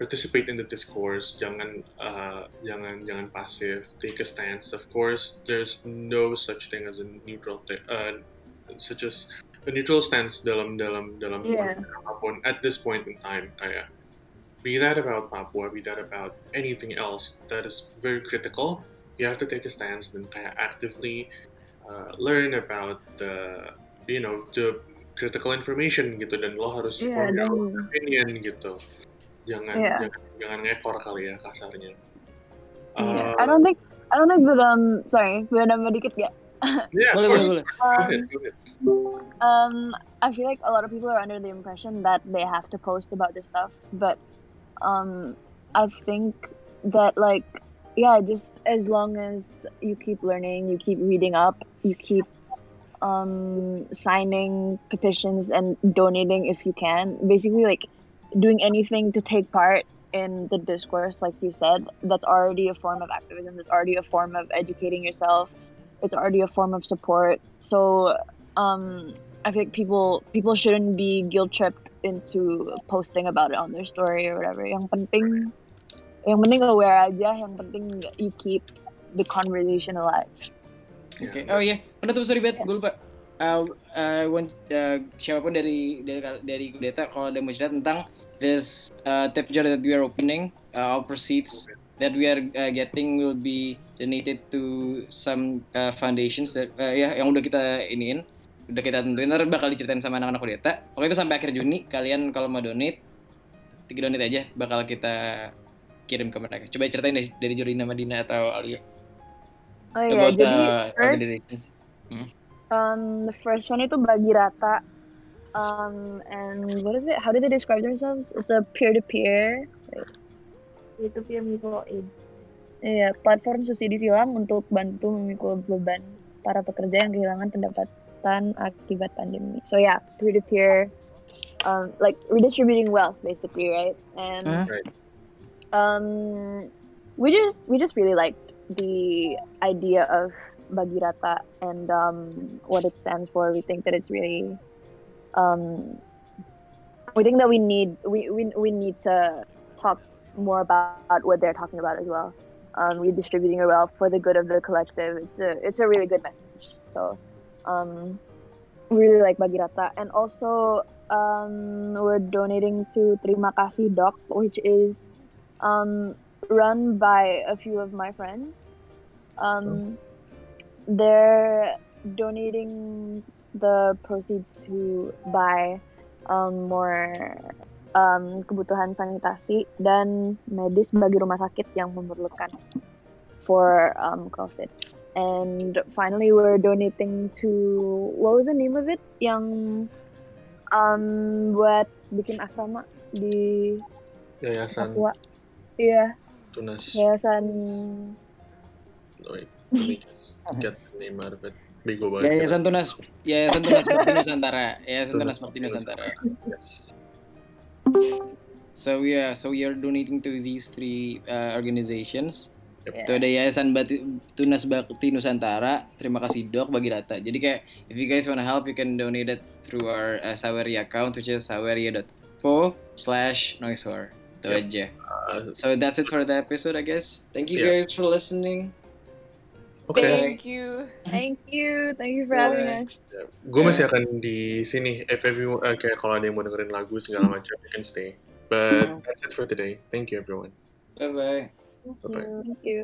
participate in the discourse. Jangan uh, jangan jangan passive. Take a stance. Of course, there's no such thing as a neutral uh, such as a neutral stance dalam dalam dalam Yeah. apa pun at this point in time. Kayak be that about Papua, be that about anything else that is very critical. You have to take a stance and kayak actively uh, learn about the you know the critical information gitu dan lo harus Iya, form your dan- opinion gitu. Jangan Iya. jangan jangan ngekor kali ya kasarnya. Yeah. Uh, I don't think I don't think that um sorry, gue nambah dikit gak? yeah, of Boleh, boleh, boleh. Go Um, ahead, go ahead. um, I feel like a lot of people are under the impression that they have to post about this stuff, but um, I think that like yeah, just as long as you keep learning, you keep reading up, you keep um signing petitions and donating if you can, basically like doing anything to take part in the discourse, like you said, that's already a form of activism. That's already a form of educating yourself. It's already a form of support. So um, I think people people shouldn't be guilt tripped into posting about it on their story or whatever. Yang penting, yang penting aware aja. Yang penting you keep the conversation alive. Oke. Oh iya, udah tuh sorry bet, gue lupa. Uh, uh, want, uh, siapapun dari dari dari kudeta kalau ada mau cerita tentang this uh, tip jar that we are opening, uh, our proceeds that we are uh, getting will be donated to some uh, foundations that uh, ya yang udah kita iniin, udah kita tentuin. Ntar bakal diceritain sama anak-anak kudeta. Pokoknya itu sampai akhir Juni. Kalian kalau mau donate, tiga donate aja, bakal kita kirim ke mereka. Coba ceritain deh dari Jorina Madina atau Alia Oh iya, about jadi uh, first organizations. Um, the first one itu bagi rata. Um, and what is it? How do they describe themselves? It's a peer-to-peer. Peer-to-peer mutual aid. Iya, platform subsidi silang untuk bantu memikul beban para pekerja yang kehilangan pendapatan akibat pandemi. So yeah, peer-to-peer, um, like redistributing wealth basically, right? And Huh? Right. um, we just we just really liked the idea of bagi rata and um, what it stands for. We think that it's really, um, we think that we need we, we, we need to talk more about what they're talking about as well. Um, redistributing your wealth for the good of the collective. It's a it's a really good message. So, um, we really like Bagirata, and also um, we're donating to Terima Kasih Doc, which is um, run by a few of my friends. Um, they're donating the proceeds to buy um, more um, kebutuhan sanitasi dan medis bagi rumah sakit yang memerlukan for um, COVID. And finally, we're donating to what was the name of it? Yang um, buat bikin asrama di Yayasan Papua. Iya, Tunas. yayasan Wait, let me just get the name out of it. Bego banget. Yayasan Tunas, Yayasan Tunas Bakti Nusantara, Yayasan Tunas Bakti Nusantara. So yeah, so we are donating to these three uh, organizations. Yep. Itu ada Yayasan Bati, Tunas Bakti Nusantara, terima kasih Dok bagi data. Jadi kayak if you guys wanna help, you can donate it through our uh, Saweria account, which is saweria.co slash noisewar. Itu Yep. aja. Uh, So that's it for the episode, I guess. Thank you Yeah. guys for listening. Oke, Thank you. Thank you, thank you for having Bye. us. gue masih akan di sini. If you, uh, kayak kalau ada yang mau dengerin lagu segala macam, you can stay. But that's it for today. Thank you everyone. Bye bye. Thank Bye-bye. you. Thank you.